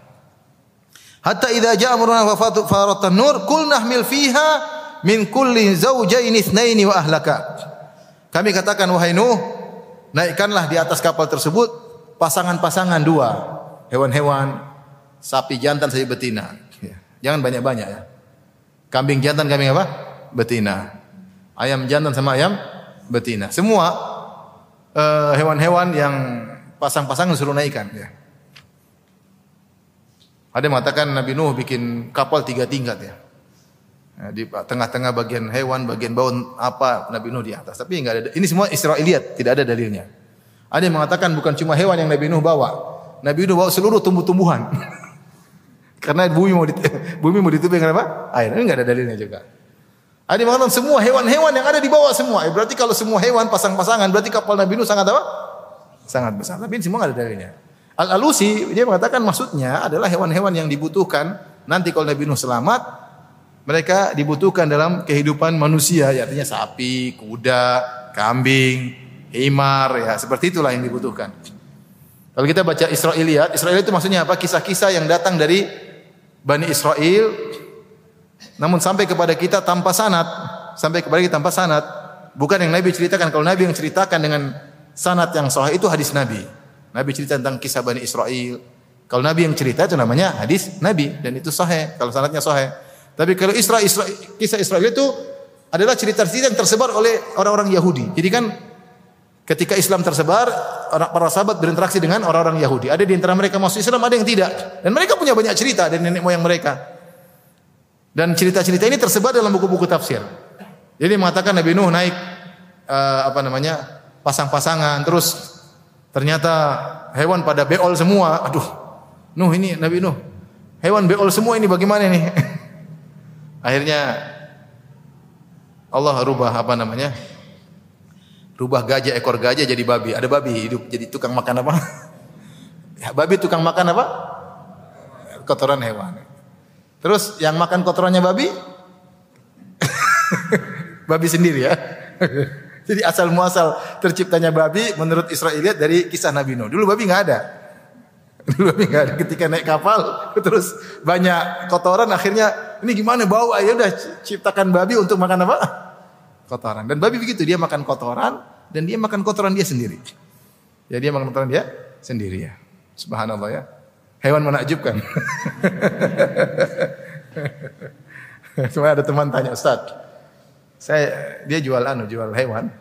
Speaker 1: Hatta idza jaa amruna wa faratan nur kul nahmil fiha min kulli zawjayn itsnaini wa ahlaka. Kami katakan wahai Nuh, naikkanlah di atas kapal tersebut pasangan-pasangan dua, hewan-hewan, sapi jantan sapi betina. Ya. Jangan banyak-banyak ya. Kambing jantan kambing apa? Betina. Ayam jantan sama ayam betina. Semua eh, hewan-hewan yang pasang-pasangan suruh naikkan ya. Ada yang mengatakan Nabi Nuh bikin kapal tiga tingkat ya. Nah, di tengah-tengah bagian hewan, bagian bawah apa Nabi Nuh di atas. Tapi enggak ada. Ini semua Israiliyat, tidak ada dalilnya. Ada yang mengatakan bukan cuma hewan yang Nabi Nuh bawa. Nabi Nuh bawa seluruh tumbuh-tumbuhan. *laughs* Karena bumi mau dit bumi mau ditutupi dengan apa? Air. Ini enggak ada dalilnya juga. Ada yang mengatakan semua hewan-hewan yang ada di bawah semua. Eh, berarti kalau semua hewan pasang-pasangan berarti kapal Nabi Nuh sangat apa? Sangat besar. Tapi semua ada dalilnya. Al-Alusi dia mengatakan maksudnya adalah hewan-hewan yang dibutuhkan nanti kalau Nabi Nuh selamat mereka dibutuhkan dalam kehidupan manusia ya artinya sapi, kuda, kambing, himar ya seperti itulah yang dibutuhkan. Kalau kita baca Israiliyat, Israel itu maksudnya apa? Kisah-kisah yang datang dari Bani Israel namun sampai kepada kita tanpa sanad, sampai kepada kita tanpa sanad. Bukan yang Nabi ceritakan. Kalau Nabi yang ceritakan dengan sanad yang sahih itu hadis Nabi. Nabi cerita tentang kisah Bani Israel. Kalau Nabi yang cerita itu namanya hadis Nabi dan itu sahih kalau sanadnya sahih. Tapi kalau Isra, Isra kisah Israel itu adalah cerita-cerita yang tersebar oleh orang-orang Yahudi. Jadi kan ketika Islam tersebar, orang para sahabat berinteraksi dengan orang-orang Yahudi. Ada di antara mereka masuk Islam, ada yang tidak. Dan mereka punya banyak cerita dari nenek moyang mereka. Dan cerita-cerita ini tersebar dalam buku-buku tafsir. Jadi mengatakan Nabi Nuh naik eh, apa namanya pasang-pasangan, terus ternyata hewan pada beol semua. Aduh, Nuh ini Nabi Nuh, hewan beol semua ini bagaimana nih? *laughs* Akhirnya Allah rubah apa namanya? Rubah gajah ekor gajah jadi babi. Ada babi hidup jadi tukang makan apa? *laughs* Ya, babi tukang makan apa? Kotoran hewan. Terus yang makan kotorannya babi? *laughs* babi sendiri ya. *laughs* Jadi asal muasal terciptanya babi menurut Israiliyat dari kisah Nabi Nuh. Dulu babi nggak ada. *laughs* Dulu babi nggak ada. Ketika naik kapal terus banyak kotoran akhirnya ini gimana bau ayo udah ciptakan babi untuk makan apa? Kotoran. Dan babi begitu dia makan kotoran dan dia makan kotoran dia sendiri. Ya dia makan kotoran dia sendiri ya. Subhanallah ya. Hewan menakjubkan. *laughs* Cuma ada teman tanya, Ustaz, saya dia jual anu, jual hewan.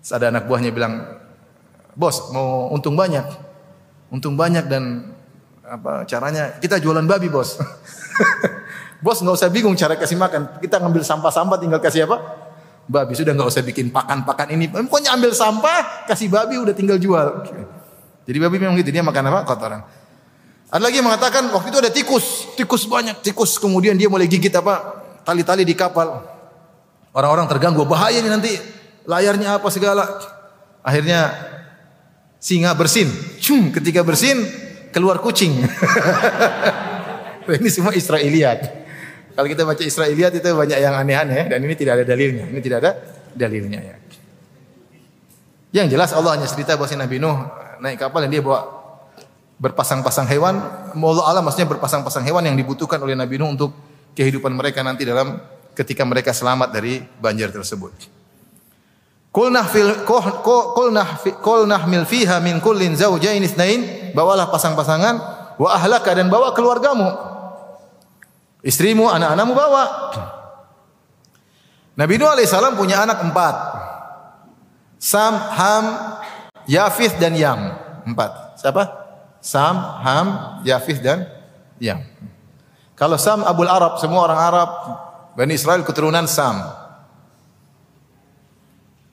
Speaker 1: Terus ada anak buahnya bilang, "Bos, mau untung banyak." Untung banyak dan apa caranya? Kita jualan babi, Bos. *laughs* bos nggak usah bingung cara kasih makan. Kita ngambil sampah-sampah tinggal kasih apa? Babi sudah nggak usah bikin pakan-pakan ini. Pokoknya ambil sampah, kasih babi udah tinggal jual. Jadi babi memang gitu, dia makan apa? Kotoran. Ada lagi yang mengatakan waktu itu ada tikus, tikus banyak, tikus kemudian dia mulai gigit apa? Tali-tali di kapal. Orang-orang terganggu, bahaya ini nanti layarnya apa segala. Akhirnya singa bersin. Cum, ketika bersin keluar kucing. *laughs* ini semua Israiliyat. Kalau kita baca Israiliyat itu banyak yang aneh-aneh dan ini tidak ada dalilnya. Ini tidak ada dalilnya ya. Yang jelas Allah hanya cerita bahwa si Nabi Nuh naik kapal dan dia bawa berpasang-pasang hewan. Allah Allah maksudnya berpasang-pasang hewan yang dibutuhkan oleh Nabi Nuh untuk kehidupan mereka nanti dalam ketika mereka selamat dari banjir tersebut. Qulnah fil mil fiha min kullin zaujain itsnain bawalah pasang-pasangan wa ahlaka dan bawa keluargamu. Istrimu, anak-anakmu bawa. Nabi Nuh alaihissalam punya anak empat. Sam, Ham, Yafith dan Yam. Empat. Siapa? Sam, Ham, Yafith dan Yam. Kalau Sam Abul Arab, semua orang Arab, Bani Israel keturunan Sam.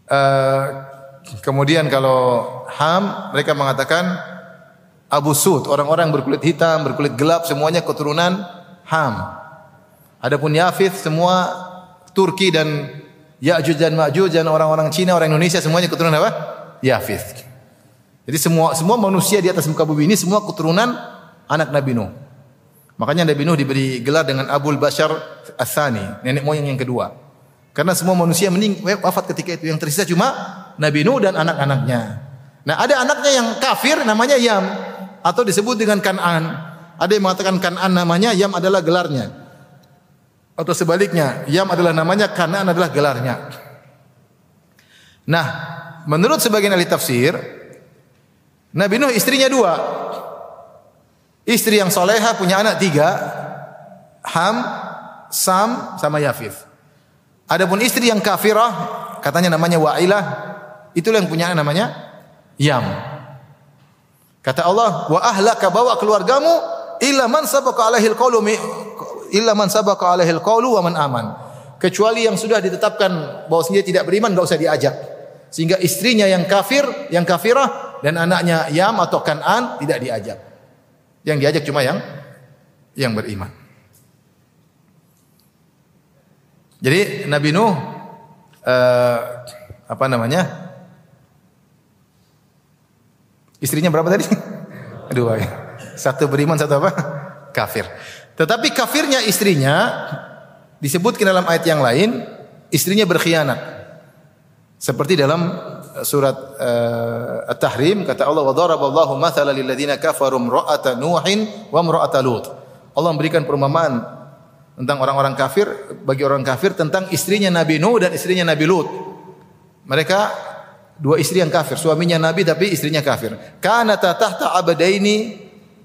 Speaker 1: Uh, kemudian kalau Ham, mereka mengatakan Abu Sud, orang-orang berkulit hitam, berkulit gelap, semuanya keturunan Ham. Adapun Yafith, semua Turki dan Ya'juj dan Ma'juj dan orang-orang Cina, orang Indonesia semuanya keturunan apa? Yafith. Jadi semua semua manusia di atas muka bumi ini semua keturunan anak Nabi Nuh. Makanya Nabi Nuh diberi gelar dengan Abul Bashar Asani, nenek moyang yang kedua. Karena semua manusia mening wafat ketika itu. Yang tersisa cuma Nabi Nuh dan anak-anaknya. Nah, ada anaknya yang kafir namanya Yam atau disebut dengan Kan'an. Ada yang mengatakan Kan'an namanya, Yam adalah gelarnya. Atau sebaliknya, Yam adalah namanya, Kan'an adalah gelarnya. Nah, menurut sebagian ahli tafsir, Nabi Nuh istrinya dua. Istri yang soleha punya anak tiga. Ham, Sam, sama Yafif. Adapun istri yang kafirah, katanya namanya Wa'ilah, itulah yang punya namanya Yam. Kata Allah, wa ahlaka bawa keluargamu illa man sabaqa alaihil qawlu illa man sabaqa alaihil qawlu wa man aman. Kecuali yang sudah ditetapkan bahwa dia tidak beriman enggak usah diajak. Sehingga istrinya yang kafir, yang kafirah dan anaknya Yam atau Kan'an tidak diajak. Yang diajak cuma yang yang beriman. Jadi Nabi Nuh uh, apa namanya? Istrinya berapa tadi? *laughs* Dua. Satu beriman, satu apa? Kafir. Tetapi kafirnya istrinya disebutkan dalam ayat yang lain, istrinya berkhianat. Seperti dalam surat uh, At-Tahrim kata Allah wa daraballahu mathalan lil ladzina kafaru imra'ata Nuhin wa imra'ata Lut. Allah memberikan perumpamaan tentang orang-orang kafir bagi orang kafir tentang istrinya Nabi Nuh dan istrinya Nabi Lut. Mereka dua istri yang kafir, suaminya Nabi tapi istrinya kafir. Kana tahta abadaini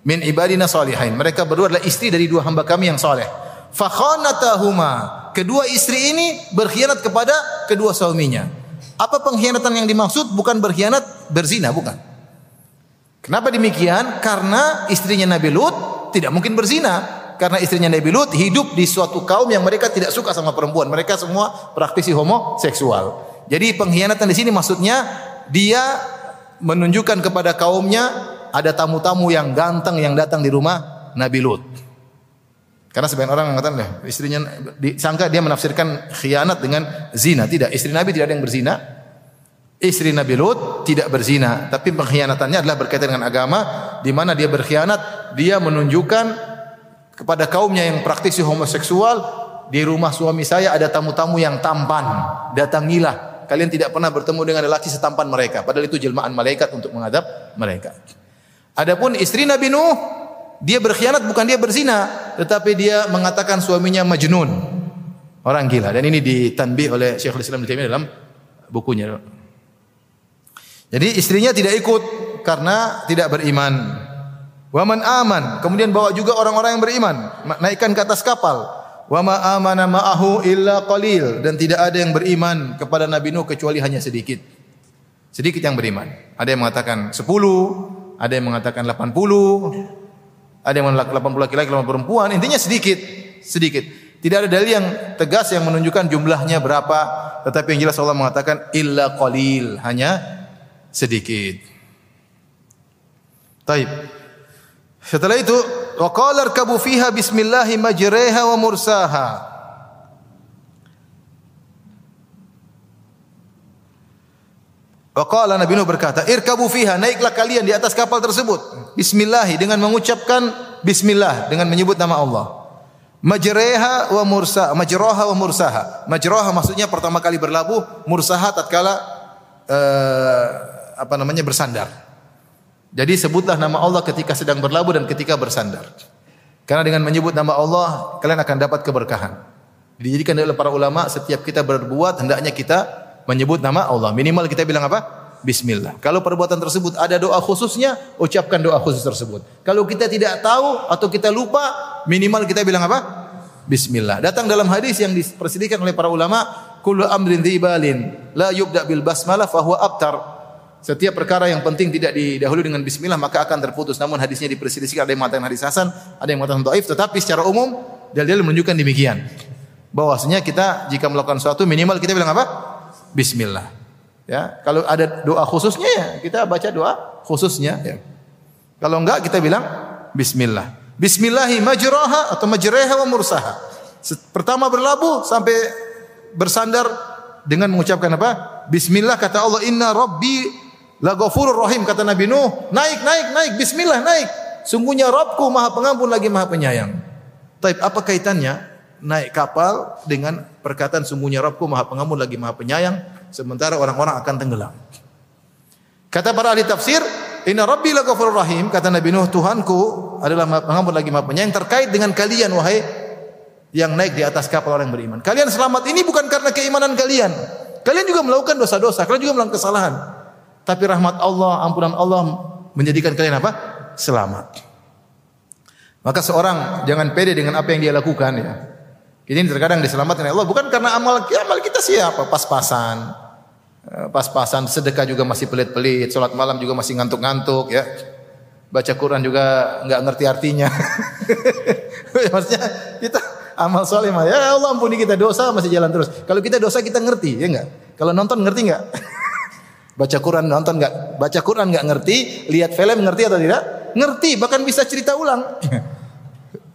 Speaker 1: min ibadina salihin. Mereka berdua adalah istri dari dua hamba kami yang saleh. Fakhanatahuma. Kedua istri ini berkhianat kepada kedua suaminya. Apa pengkhianatan yang dimaksud? Bukan berkhianat berzina, bukan. Kenapa demikian? Karena istrinya Nabi Lut tidak mungkin berzina. Karena istrinya Nabi Lut hidup di suatu kaum yang mereka tidak suka sama perempuan. Mereka semua praktisi homoseksual. Jadi pengkhianatan di sini maksudnya dia menunjukkan kepada kaumnya ada tamu-tamu yang ganteng yang datang di rumah Nabi Lut. Karena sebagian orang mengatakan, istrinya disangka dia menafsirkan khianat dengan zina. Tidak, istri Nabi tidak ada yang berzina. Istri Nabi Lut tidak berzina, tapi pengkhianatannya adalah berkaitan dengan agama di mana dia berkhianat, dia menunjukkan kepada kaumnya yang praktisi homoseksual, di rumah suami saya ada tamu-tamu yang tampan, datangilah. Kalian tidak pernah bertemu dengan lelaki setampan mereka, padahal itu jelmaan malaikat untuk menghadap mereka. Adapun istri Nabi Nuh dia berkhianat bukan dia berzina, tetapi dia mengatakan suaminya majnun. Orang gila dan ini ditanbih oleh Syekhul Islam Taimiyah dalam bukunya. Jadi istrinya tidak ikut karena tidak beriman. Waman aman, kemudian bawa juga orang-orang yang beriman, naikkan ke atas kapal. Wa ma amana ma'ahu illa qalil dan tidak ada yang beriman kepada Nabi Nuh kecuali hanya sedikit. Sedikit yang beriman. Ada yang mengatakan 10, ada yang mengatakan 80, ada yang 80 laki-laki, 80 perempuan, intinya sedikit, sedikit. Tidak ada dalil yang tegas yang menunjukkan jumlahnya berapa, tetapi yang jelas Allah mengatakan illa qalil, hanya sedikit. Taib. Setelah itu, wa qala fiha bismillahi majreha wa mursaha. Waqala Nabi Nuh berkata, "Irkabu fiha, naiklah kalian di atas kapal tersebut. Bismillah dengan mengucapkan bismillah dengan menyebut nama Allah. Majreha wa mursa, majroha wa mursaha. Majroha maksudnya pertama kali berlabuh, mursaha tatkala eh, apa namanya bersandar. Jadi sebutlah nama Allah ketika sedang berlabuh dan ketika bersandar. Karena dengan menyebut nama Allah kalian akan dapat keberkahan. Dijadikan oleh para ulama setiap kita berbuat hendaknya kita menyebut nama Allah. Minimal kita bilang apa? Bismillah. Kalau perbuatan tersebut ada doa khususnya, ucapkan doa khusus tersebut. Kalau kita tidak tahu atau kita lupa, minimal kita bilang apa? Bismillah. Datang dalam hadis yang dipersidikan oleh para ulama, kullu amrin dzibalin la yubda bil basmalah fahuwa abtar. Setiap perkara yang penting tidak didahului dengan bismillah maka akan terputus. Namun hadisnya diperselisihkan ada yang mengatakan hadis hasan, ada yang mengatakan dhaif, tetapi secara umum dalil menunjukkan demikian. Bahwasanya kita jika melakukan sesuatu minimal kita bilang apa? Bismillah. Ya, kalau ada doa khususnya ya kita baca doa khususnya ya. Kalau enggak kita bilang bismillah. Bismillahi majraha atau majreha wa mursaha. Pertama berlabuh sampai bersandar dengan mengucapkan apa? Bismillah kata Allah inna rabbi la rahim kata Nabi Nuh. Naik naik naik bismillah naik. Sungguhnya Rabbku Maha Pengampun lagi Maha Penyayang. Tapi apa kaitannya naik kapal dengan perkataan sungguhnya Rabbku Maha Pengampun lagi Maha Penyayang? sementara orang-orang akan tenggelam. Kata para ahli tafsir, Inna Rabbi laghafurur rahim, kata Nabi Nuh, Tuhanku adalah pengampun lagi Maha Penyayang terkait dengan kalian wahai yang naik di atas kapal orang beriman. Kalian selamat ini bukan karena keimanan kalian. Kalian juga melakukan dosa-dosa, kalian juga melakukan kesalahan. Tapi rahmat Allah, ampunan Allah menjadikan kalian apa? Selamat. Maka seorang jangan pede dengan apa yang dia lakukan ya. Ini terkadang diselamatkan Allah bukan karena amal amal kita siapa pas-pasan. Eh, pas-pasan sedekah juga masih pelit-pelit, salat malam juga masih ngantuk-ngantuk ya. Baca Quran juga nggak ngerti artinya. *laughs* Maksudnya kita amal soleh mah ya Allah ampuni kita dosa masih jalan terus. Kalau kita dosa kita ngerti ya enggak? Kalau nonton ngerti enggak? *laughs* Baca Quran nonton enggak? Baca Quran enggak ngerti, lihat film ngerti atau tidak? Ngerti, bahkan bisa cerita ulang.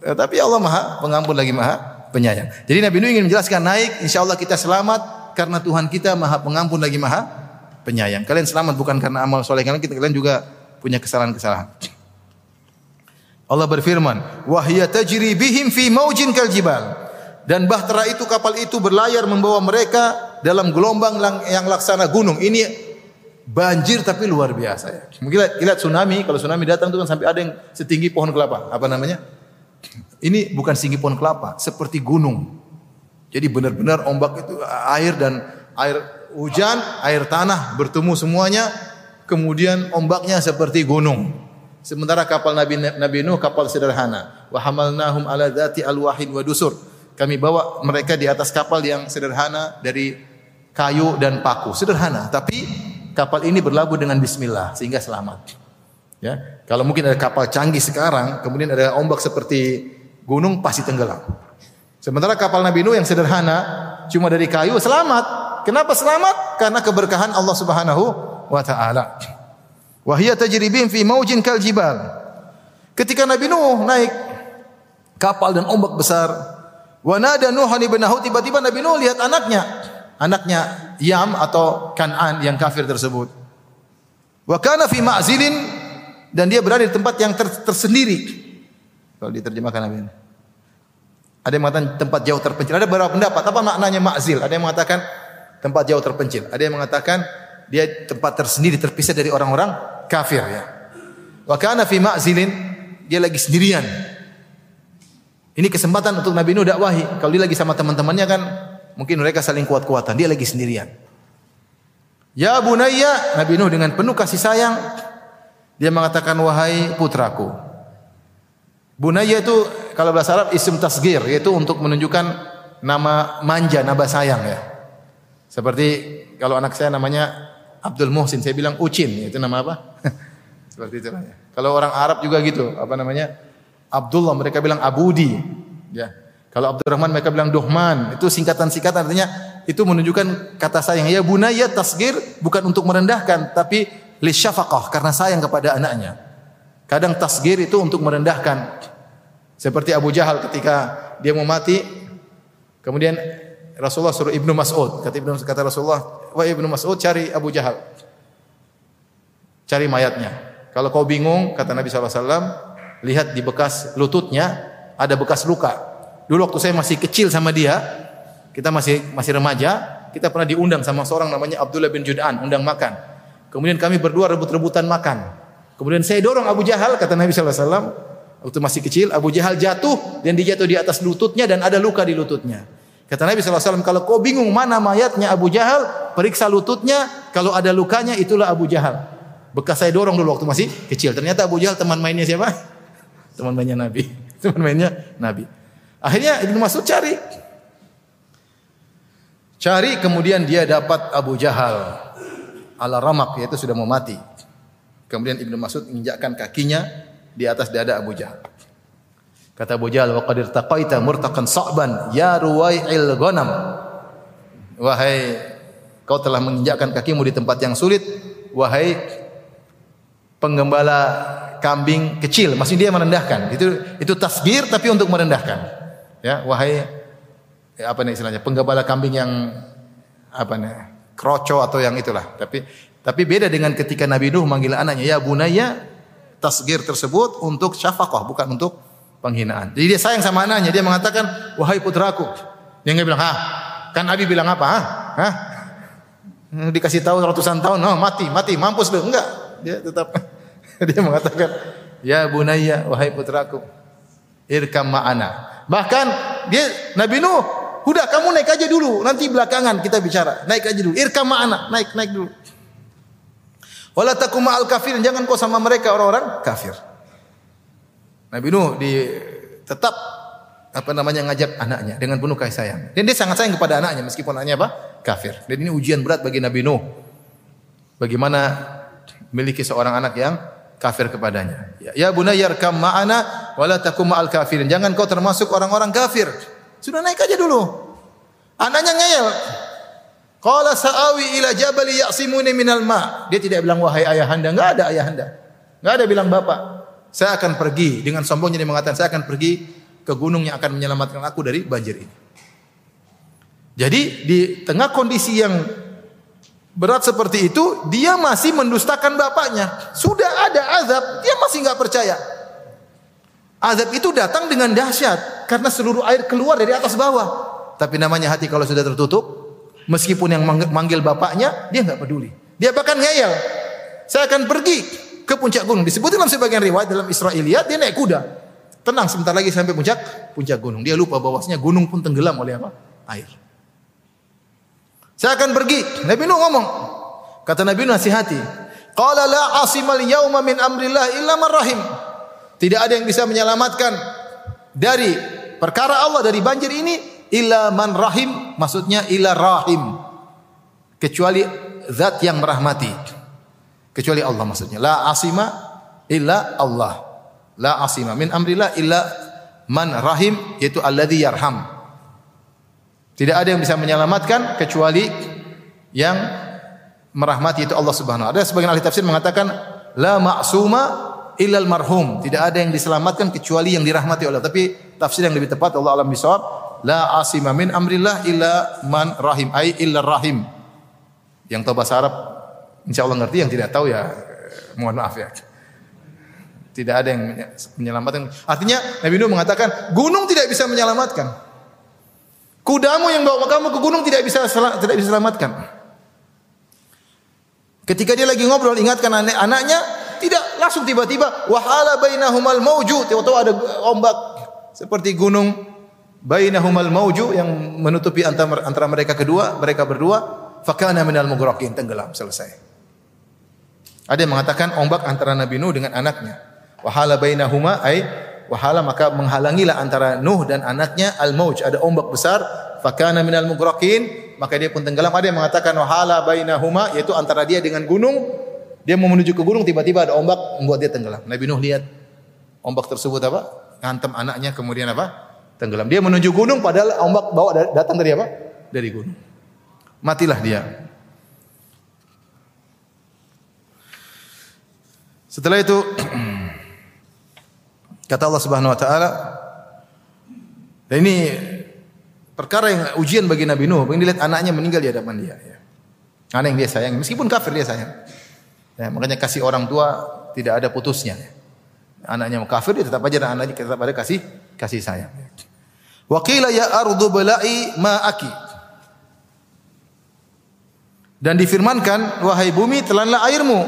Speaker 1: ya, *laughs* tapi Allah Maha pengampun lagi Maha penyayang. Jadi Nabi Nuh ingin menjelaskan naik, insya Allah kita selamat karena Tuhan kita maha pengampun lagi maha penyayang. Kalian selamat bukan karena amal soleh kalian, kita kalian juga punya kesalahan-kesalahan. Allah berfirman, wahya tajri bihim fi maujin kal jibal. Dan bahtera itu kapal itu berlayar membawa mereka dalam gelombang yang laksana gunung. Ini banjir tapi luar biasa ya. Mungkin lihat tsunami, kalau tsunami datang itu kan sampai ada yang setinggi pohon kelapa. Apa namanya? Ini bukan singgi pohon kelapa, seperti gunung. Jadi benar-benar ombak itu air dan air hujan, air tanah bertemu semuanya, kemudian ombaknya seperti gunung. Sementara kapal Nabi Nabi Nuh kapal sederhana. Wa hamalnahum ala dzati alwahin wa dusur. Kami bawa mereka di atas kapal yang sederhana dari kayu dan paku. Sederhana, tapi kapal ini berlabuh dengan bismillah sehingga selamat. Ya, kalau mungkin ada kapal canggih sekarang, kemudian ada ombak seperti gunung pasti tenggelam. Sementara kapal Nabi Nuh yang sederhana, cuma dari kayu, selamat. Kenapa selamat? Karena keberkahan Allah Subhanahu wa taala. Wahia tajri bihim fi maujin kal jibal. Ketika Nabi Nuh naik kapal dan ombak besar, wa nada Nuh ibnahu tiba-tiba Nabi Nuh lihat anaknya, anaknya Yam atau Kan'an yang kafir tersebut. Wa kana fi ma'zilin dan dia berada di tempat yang ter tersendiri. Kalau diterjemahkan Nabi. Ada yang mengatakan tempat jauh terpencil. Ada beberapa pendapat. Apa maknanya makzil? Ada yang mengatakan tempat jauh terpencil. Ada yang mengatakan dia tempat tersendiri terpisah dari orang-orang kafir ya. Wa kana fi ma'zilin dia lagi sendirian. Ini kesempatan untuk Nabi Nuh dakwahi. Kalau dia lagi sama teman-temannya kan mungkin mereka saling kuat-kuatan. Dia lagi sendirian. Ya bunayya, Nabi Nuh dengan penuh kasih sayang dia mengatakan wahai putraku. Bunaya itu kalau bahasa Arab isim tasgir yaitu untuk menunjukkan nama manja, nama sayang ya. Seperti kalau anak saya namanya Abdul Muhsin, saya bilang Ucin, itu nama apa? *laughs* Seperti itu. Kalau orang Arab juga gitu, apa namanya? Abdullah mereka bilang Abudi, ya. Kalau Abdurrahman mereka bilang Duhman, itu singkatan-singkatan artinya itu menunjukkan kata sayang. Ya bunaya tasgir bukan untuk merendahkan, tapi li syafaqah karena sayang kepada anaknya. Kadang tasgir itu untuk merendahkan. Seperti Abu Jahal ketika dia mau mati kemudian Rasulullah suruh Ibnu Mas'ud. Kata Ibnu kata Rasulullah, "Wahai Ibnu Mas'ud, cari Abu Jahal. Cari mayatnya. Kalau kau bingung, kata Nabi SAW, lihat di bekas lututnya ada bekas luka. Dulu waktu saya masih kecil sama dia, kita masih masih remaja, kita pernah diundang sama seorang namanya Abdullah bin Jud'an, undang makan. Kemudian kami berdua rebut-rebutan makan. Kemudian saya dorong Abu Jahal, kata Nabi sallallahu alaihi wasallam, waktu masih kecil, Abu Jahal jatuh dan dia jatuh di atas lututnya dan ada luka di lututnya. Kata Nabi sallallahu alaihi wasallam, kalau kau bingung mana mayatnya Abu Jahal, periksa lututnya, kalau ada lukanya itulah Abu Jahal. Bekas saya dorong dulu waktu masih kecil. Ternyata Abu Jahal teman mainnya siapa? *laughs* Teman mainnya Nabi. *laughs* Teman mainnya Nabi. Akhirnya Ibnu Mas'ud cari. Cari kemudian dia dapat Abu Jahal ala ramak yaitu sudah mau mati. Kemudian Ibnu Mas'ud menginjakkan kakinya di atas dada Abu Jahal. Kata Abu Jahal, "Wa qad irtaqaita murtaqan sa'ban ya ruwai'il ghanam." Wahai kau telah menginjakkan kakimu di tempat yang sulit, wahai penggembala kambing kecil. Maksudnya dia merendahkan. Itu itu tasbir tapi untuk merendahkan. Ya, wahai ya apa nih istilahnya? Penggembala kambing yang apa nih? Kroco atau yang itulah. Tapi tapi beda dengan ketika Nabi Nuh manggil anaknya, "Ya bunaya." Tasgir tersebut untuk syafaqah bukan untuk penghinaan. Jadi dia sayang sama anaknya, dia mengatakan, "Wahai putraku." Dia enggak bilang, "Hah? Kan Nabi bilang apa? Hah? Hah? Dikasih tahu ratusan tahun, oh mati, mati, mampus lu." Enggak. Dia tetap *laughs* dia mengatakan, "Ya bunayya, wahai putraku, irkam ma'ana." Bahkan dia Nabi Nuh, "Udah kamu naik aja dulu, nanti belakangan kita bicara. Naik aja dulu. Irkam ma'ana, naik naik dulu." Wala takum ma'al kafirin, jangan kau sama mereka orang-orang kafir. Nabi Nuh di tetap apa namanya ngajak anaknya dengan penuh kasih sayang. Dan dia sangat sayang kepada anaknya meskipun anaknya apa? Kafir. Dan ini ujian berat bagi Nabi Nuh. Bagaimana memiliki seorang anak yang kafir kepadanya. Ya, ya bunayyarkam ma'ana wala takum ma'al kafirin. Jangan kau termasuk orang-orang kafir. Sudah naik aja dulu. Anaknya ngeyel. Qala sa'awi ila jabali ya'simuni minal ma. Dia tidak bilang wahai ayahanda, enggak ada ayahanda. Enggak ada bilang bapak. Saya akan pergi dengan sombongnya dia mengatakan saya akan pergi ke gunung yang akan menyelamatkan aku dari banjir ini. Jadi di tengah kondisi yang berat seperti itu, dia masih mendustakan bapaknya. Sudah ada azab, dia masih nggak percaya. Azab itu datang dengan dahsyat karena seluruh air keluar dari atas bawah. Tapi namanya hati kalau sudah tertutup, meskipun yang manggil bapaknya, dia nggak peduli. Dia bahkan ngeyel. Saya akan pergi ke puncak gunung. Disebut dalam sebagian riwayat dalam Israiliyat dia naik kuda. Tenang sebentar lagi sampai puncak puncak gunung. Dia lupa bahwasanya gunung pun tenggelam oleh apa? Air. Saya akan pergi. Nabi Nuh ngomong. Kata Nabi Nuh nasihati. Qala la asimal yauma min amrillah illa man rahim. Tidak ada yang bisa menyelamatkan dari perkara Allah dari banjir ini illa man rahim maksudnya illa rahim kecuali zat yang merahmati kecuali Allah maksudnya la asima illa Allah la asima min amrillah illa man rahim yaitu alladzi yarham tidak ada yang bisa menyelamatkan kecuali yang merahmati itu Allah Subhanahu wa taala. Ada sebagian ahli tafsir mengatakan la ma'suma illal marhum. Tidak ada yang diselamatkan kecuali yang dirahmati Allah. Tapi tafsir yang lebih tepat Allah alam bisawab la asima min amrillah illa man rahim ai illa rahim. Yang tahu bahasa Arab insya Allah ngerti, yang tidak tahu ya mohon maaf ya. Tidak ada yang menyelamatkan. Artinya Nabi Nuh mengatakan gunung tidak bisa menyelamatkan. Kudamu yang bawa kamu ke gunung tidak bisa tidak bisa selamatkan. Ketika dia lagi ngobrol ingatkan anak anaknya tidak langsung tiba-tiba wahala bainahumal mauju tahu-tahu ada ombak seperti gunung bainahumal mauju yang menutupi antara, antara mereka kedua mereka berdua fakana minal mughraqin tenggelam selesai. Ada yang mengatakan ombak antara Nabi Nuh dengan anaknya. Wahala bainahuma ai wahala maka menghalangilah antara Nuh dan anaknya al-mauj ada ombak besar fakana minal mughraqin maka dia pun tenggelam. Ada yang mengatakan wahala bainahuma yaitu antara dia dengan gunung. Dia mau menuju ke gunung tiba-tiba ada ombak membuat dia tenggelam. Nabi Nuh lihat ombak tersebut apa? Ngantem anaknya kemudian apa tenggelam dia menuju gunung padahal ombak bawa datang dari apa dari gunung matilah dia setelah itu *clears throat* Kata Allah Subhanahu wa taala dan ini perkara yang ujian bagi Nabi Nuh. Ini lihat anaknya meninggal di hadapan dia ya. Anak yang dia sayang meskipun kafir dia sayang. Ya, makanya kasih orang tua tidak ada putusnya. Anaknya kafir dia tetap aja anaknya tetap ada kasih kasih sayang. Wa qila ya ardu bala'i ma'aki. Dan difirmankan, wahai bumi telanlah airmu.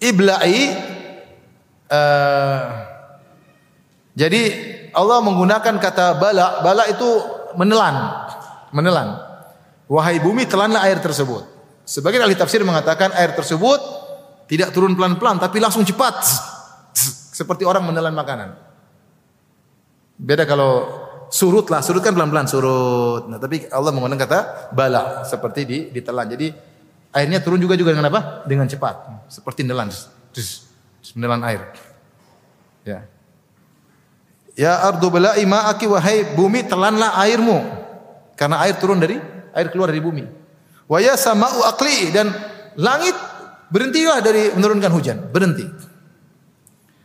Speaker 1: Ibla'i eh, jadi Allah menggunakan kata bala, bala itu menelan, menelan. Wahai bumi telanlah air tersebut. Sebagian ahli tafsir mengatakan air tersebut tidak turun pelan-pelan tapi langsung cepat. Seperti orang menelan makanan. Beda kalau surut lah, surut kan pelan-pelan surut. Nah, tapi Allah menggunakan kata bala seperti di ditelan. Jadi airnya turun juga juga dengan apa? Dengan cepat. Seperti menelan. Menelan air. Ya. Ya ardu bala'i ma'aki wahai bumi telanlah airmu. Karena air turun dari air keluar dari bumi. Wa ya sama'u aqli dan langit berhentilah dari menurunkan hujan, berhenti.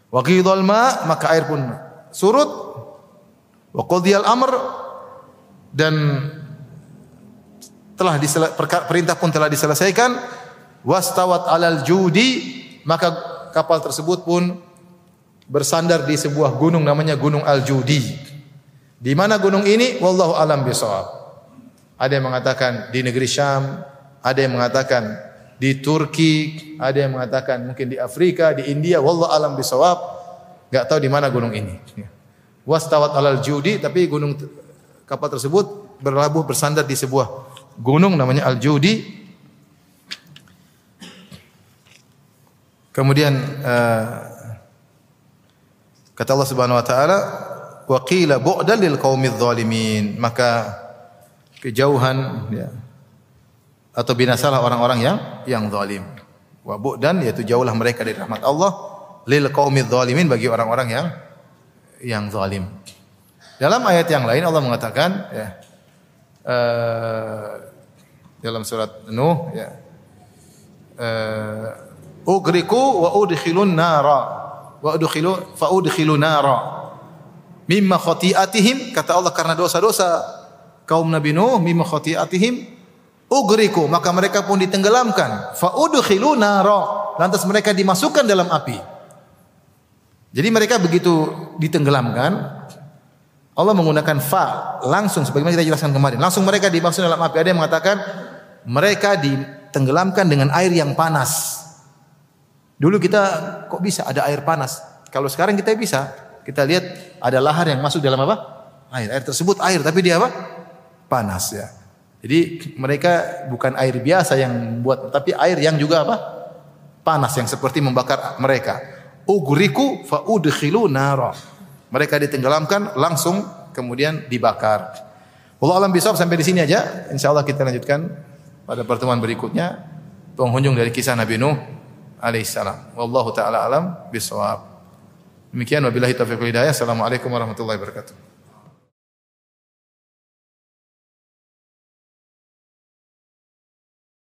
Speaker 1: Wa qidal ma maka air pun surut. Wa amr dan telah perintah pun telah diselesaikan. Wastawat alal judi maka kapal tersebut pun bersandar di sebuah gunung namanya Gunung Al-Judi. Di mana gunung ini? Wallahu alam bisawab. Ada yang mengatakan di negeri Syam, ada yang mengatakan di Turki, ada yang mengatakan mungkin di Afrika, di India, wallahu alam bisawab. Enggak tahu di mana gunung ini. Wastawat alal judi tapi gunung kapal tersebut berlabuh bersandar di sebuah gunung namanya Al-Judi. Kemudian uh, Kata Allah Subhanahu wa taala, "Wa qila bu'dan lil qaumidz zalimin." Maka kejauhan ya atau binasalah orang-orang yang yang zalim. Wa bu'dan yaitu jauhlah mereka dari rahmat Allah lil qaumidz zalimin bagi orang-orang yang yang zalim. Dalam ayat yang lain Allah mengatakan ya uh, dalam surat Nuh ya uh, ugriku wa udkhilun nara wa udkhilu fa udkhilu nara mimma khati'atihim kata Allah karena dosa-dosa kaum Nabi Nuh mimma khati'atihim ugriku maka mereka pun ditenggelamkan fa udkhilu nara lantas mereka dimasukkan dalam api jadi mereka begitu ditenggelamkan Allah menggunakan fa langsung sebagaimana kita jelaskan kemarin langsung mereka dimasukkan dalam api ada yang mengatakan mereka ditenggelamkan dengan air yang panas Dulu kita kok bisa ada air panas. Kalau sekarang kita bisa. Kita lihat ada lahar yang masuk dalam apa? Air. Air tersebut air tapi dia apa? Panas ya. Jadi mereka bukan air biasa yang buat tapi air yang juga apa? Panas yang seperti membakar mereka. Ugriku fa udkhilu nara. Mereka ditenggelamkan langsung kemudian dibakar. Allah alam bisawab sampai di sini aja. Insyaallah kita lanjutkan pada pertemuan berikutnya penghujung dari kisah Nabi Nuh alaihissalam. Wallahu taala alam bisawab. Demikian wabillahi taufiq hidayah. Assalamualaikum warahmatullahi wabarakatuh.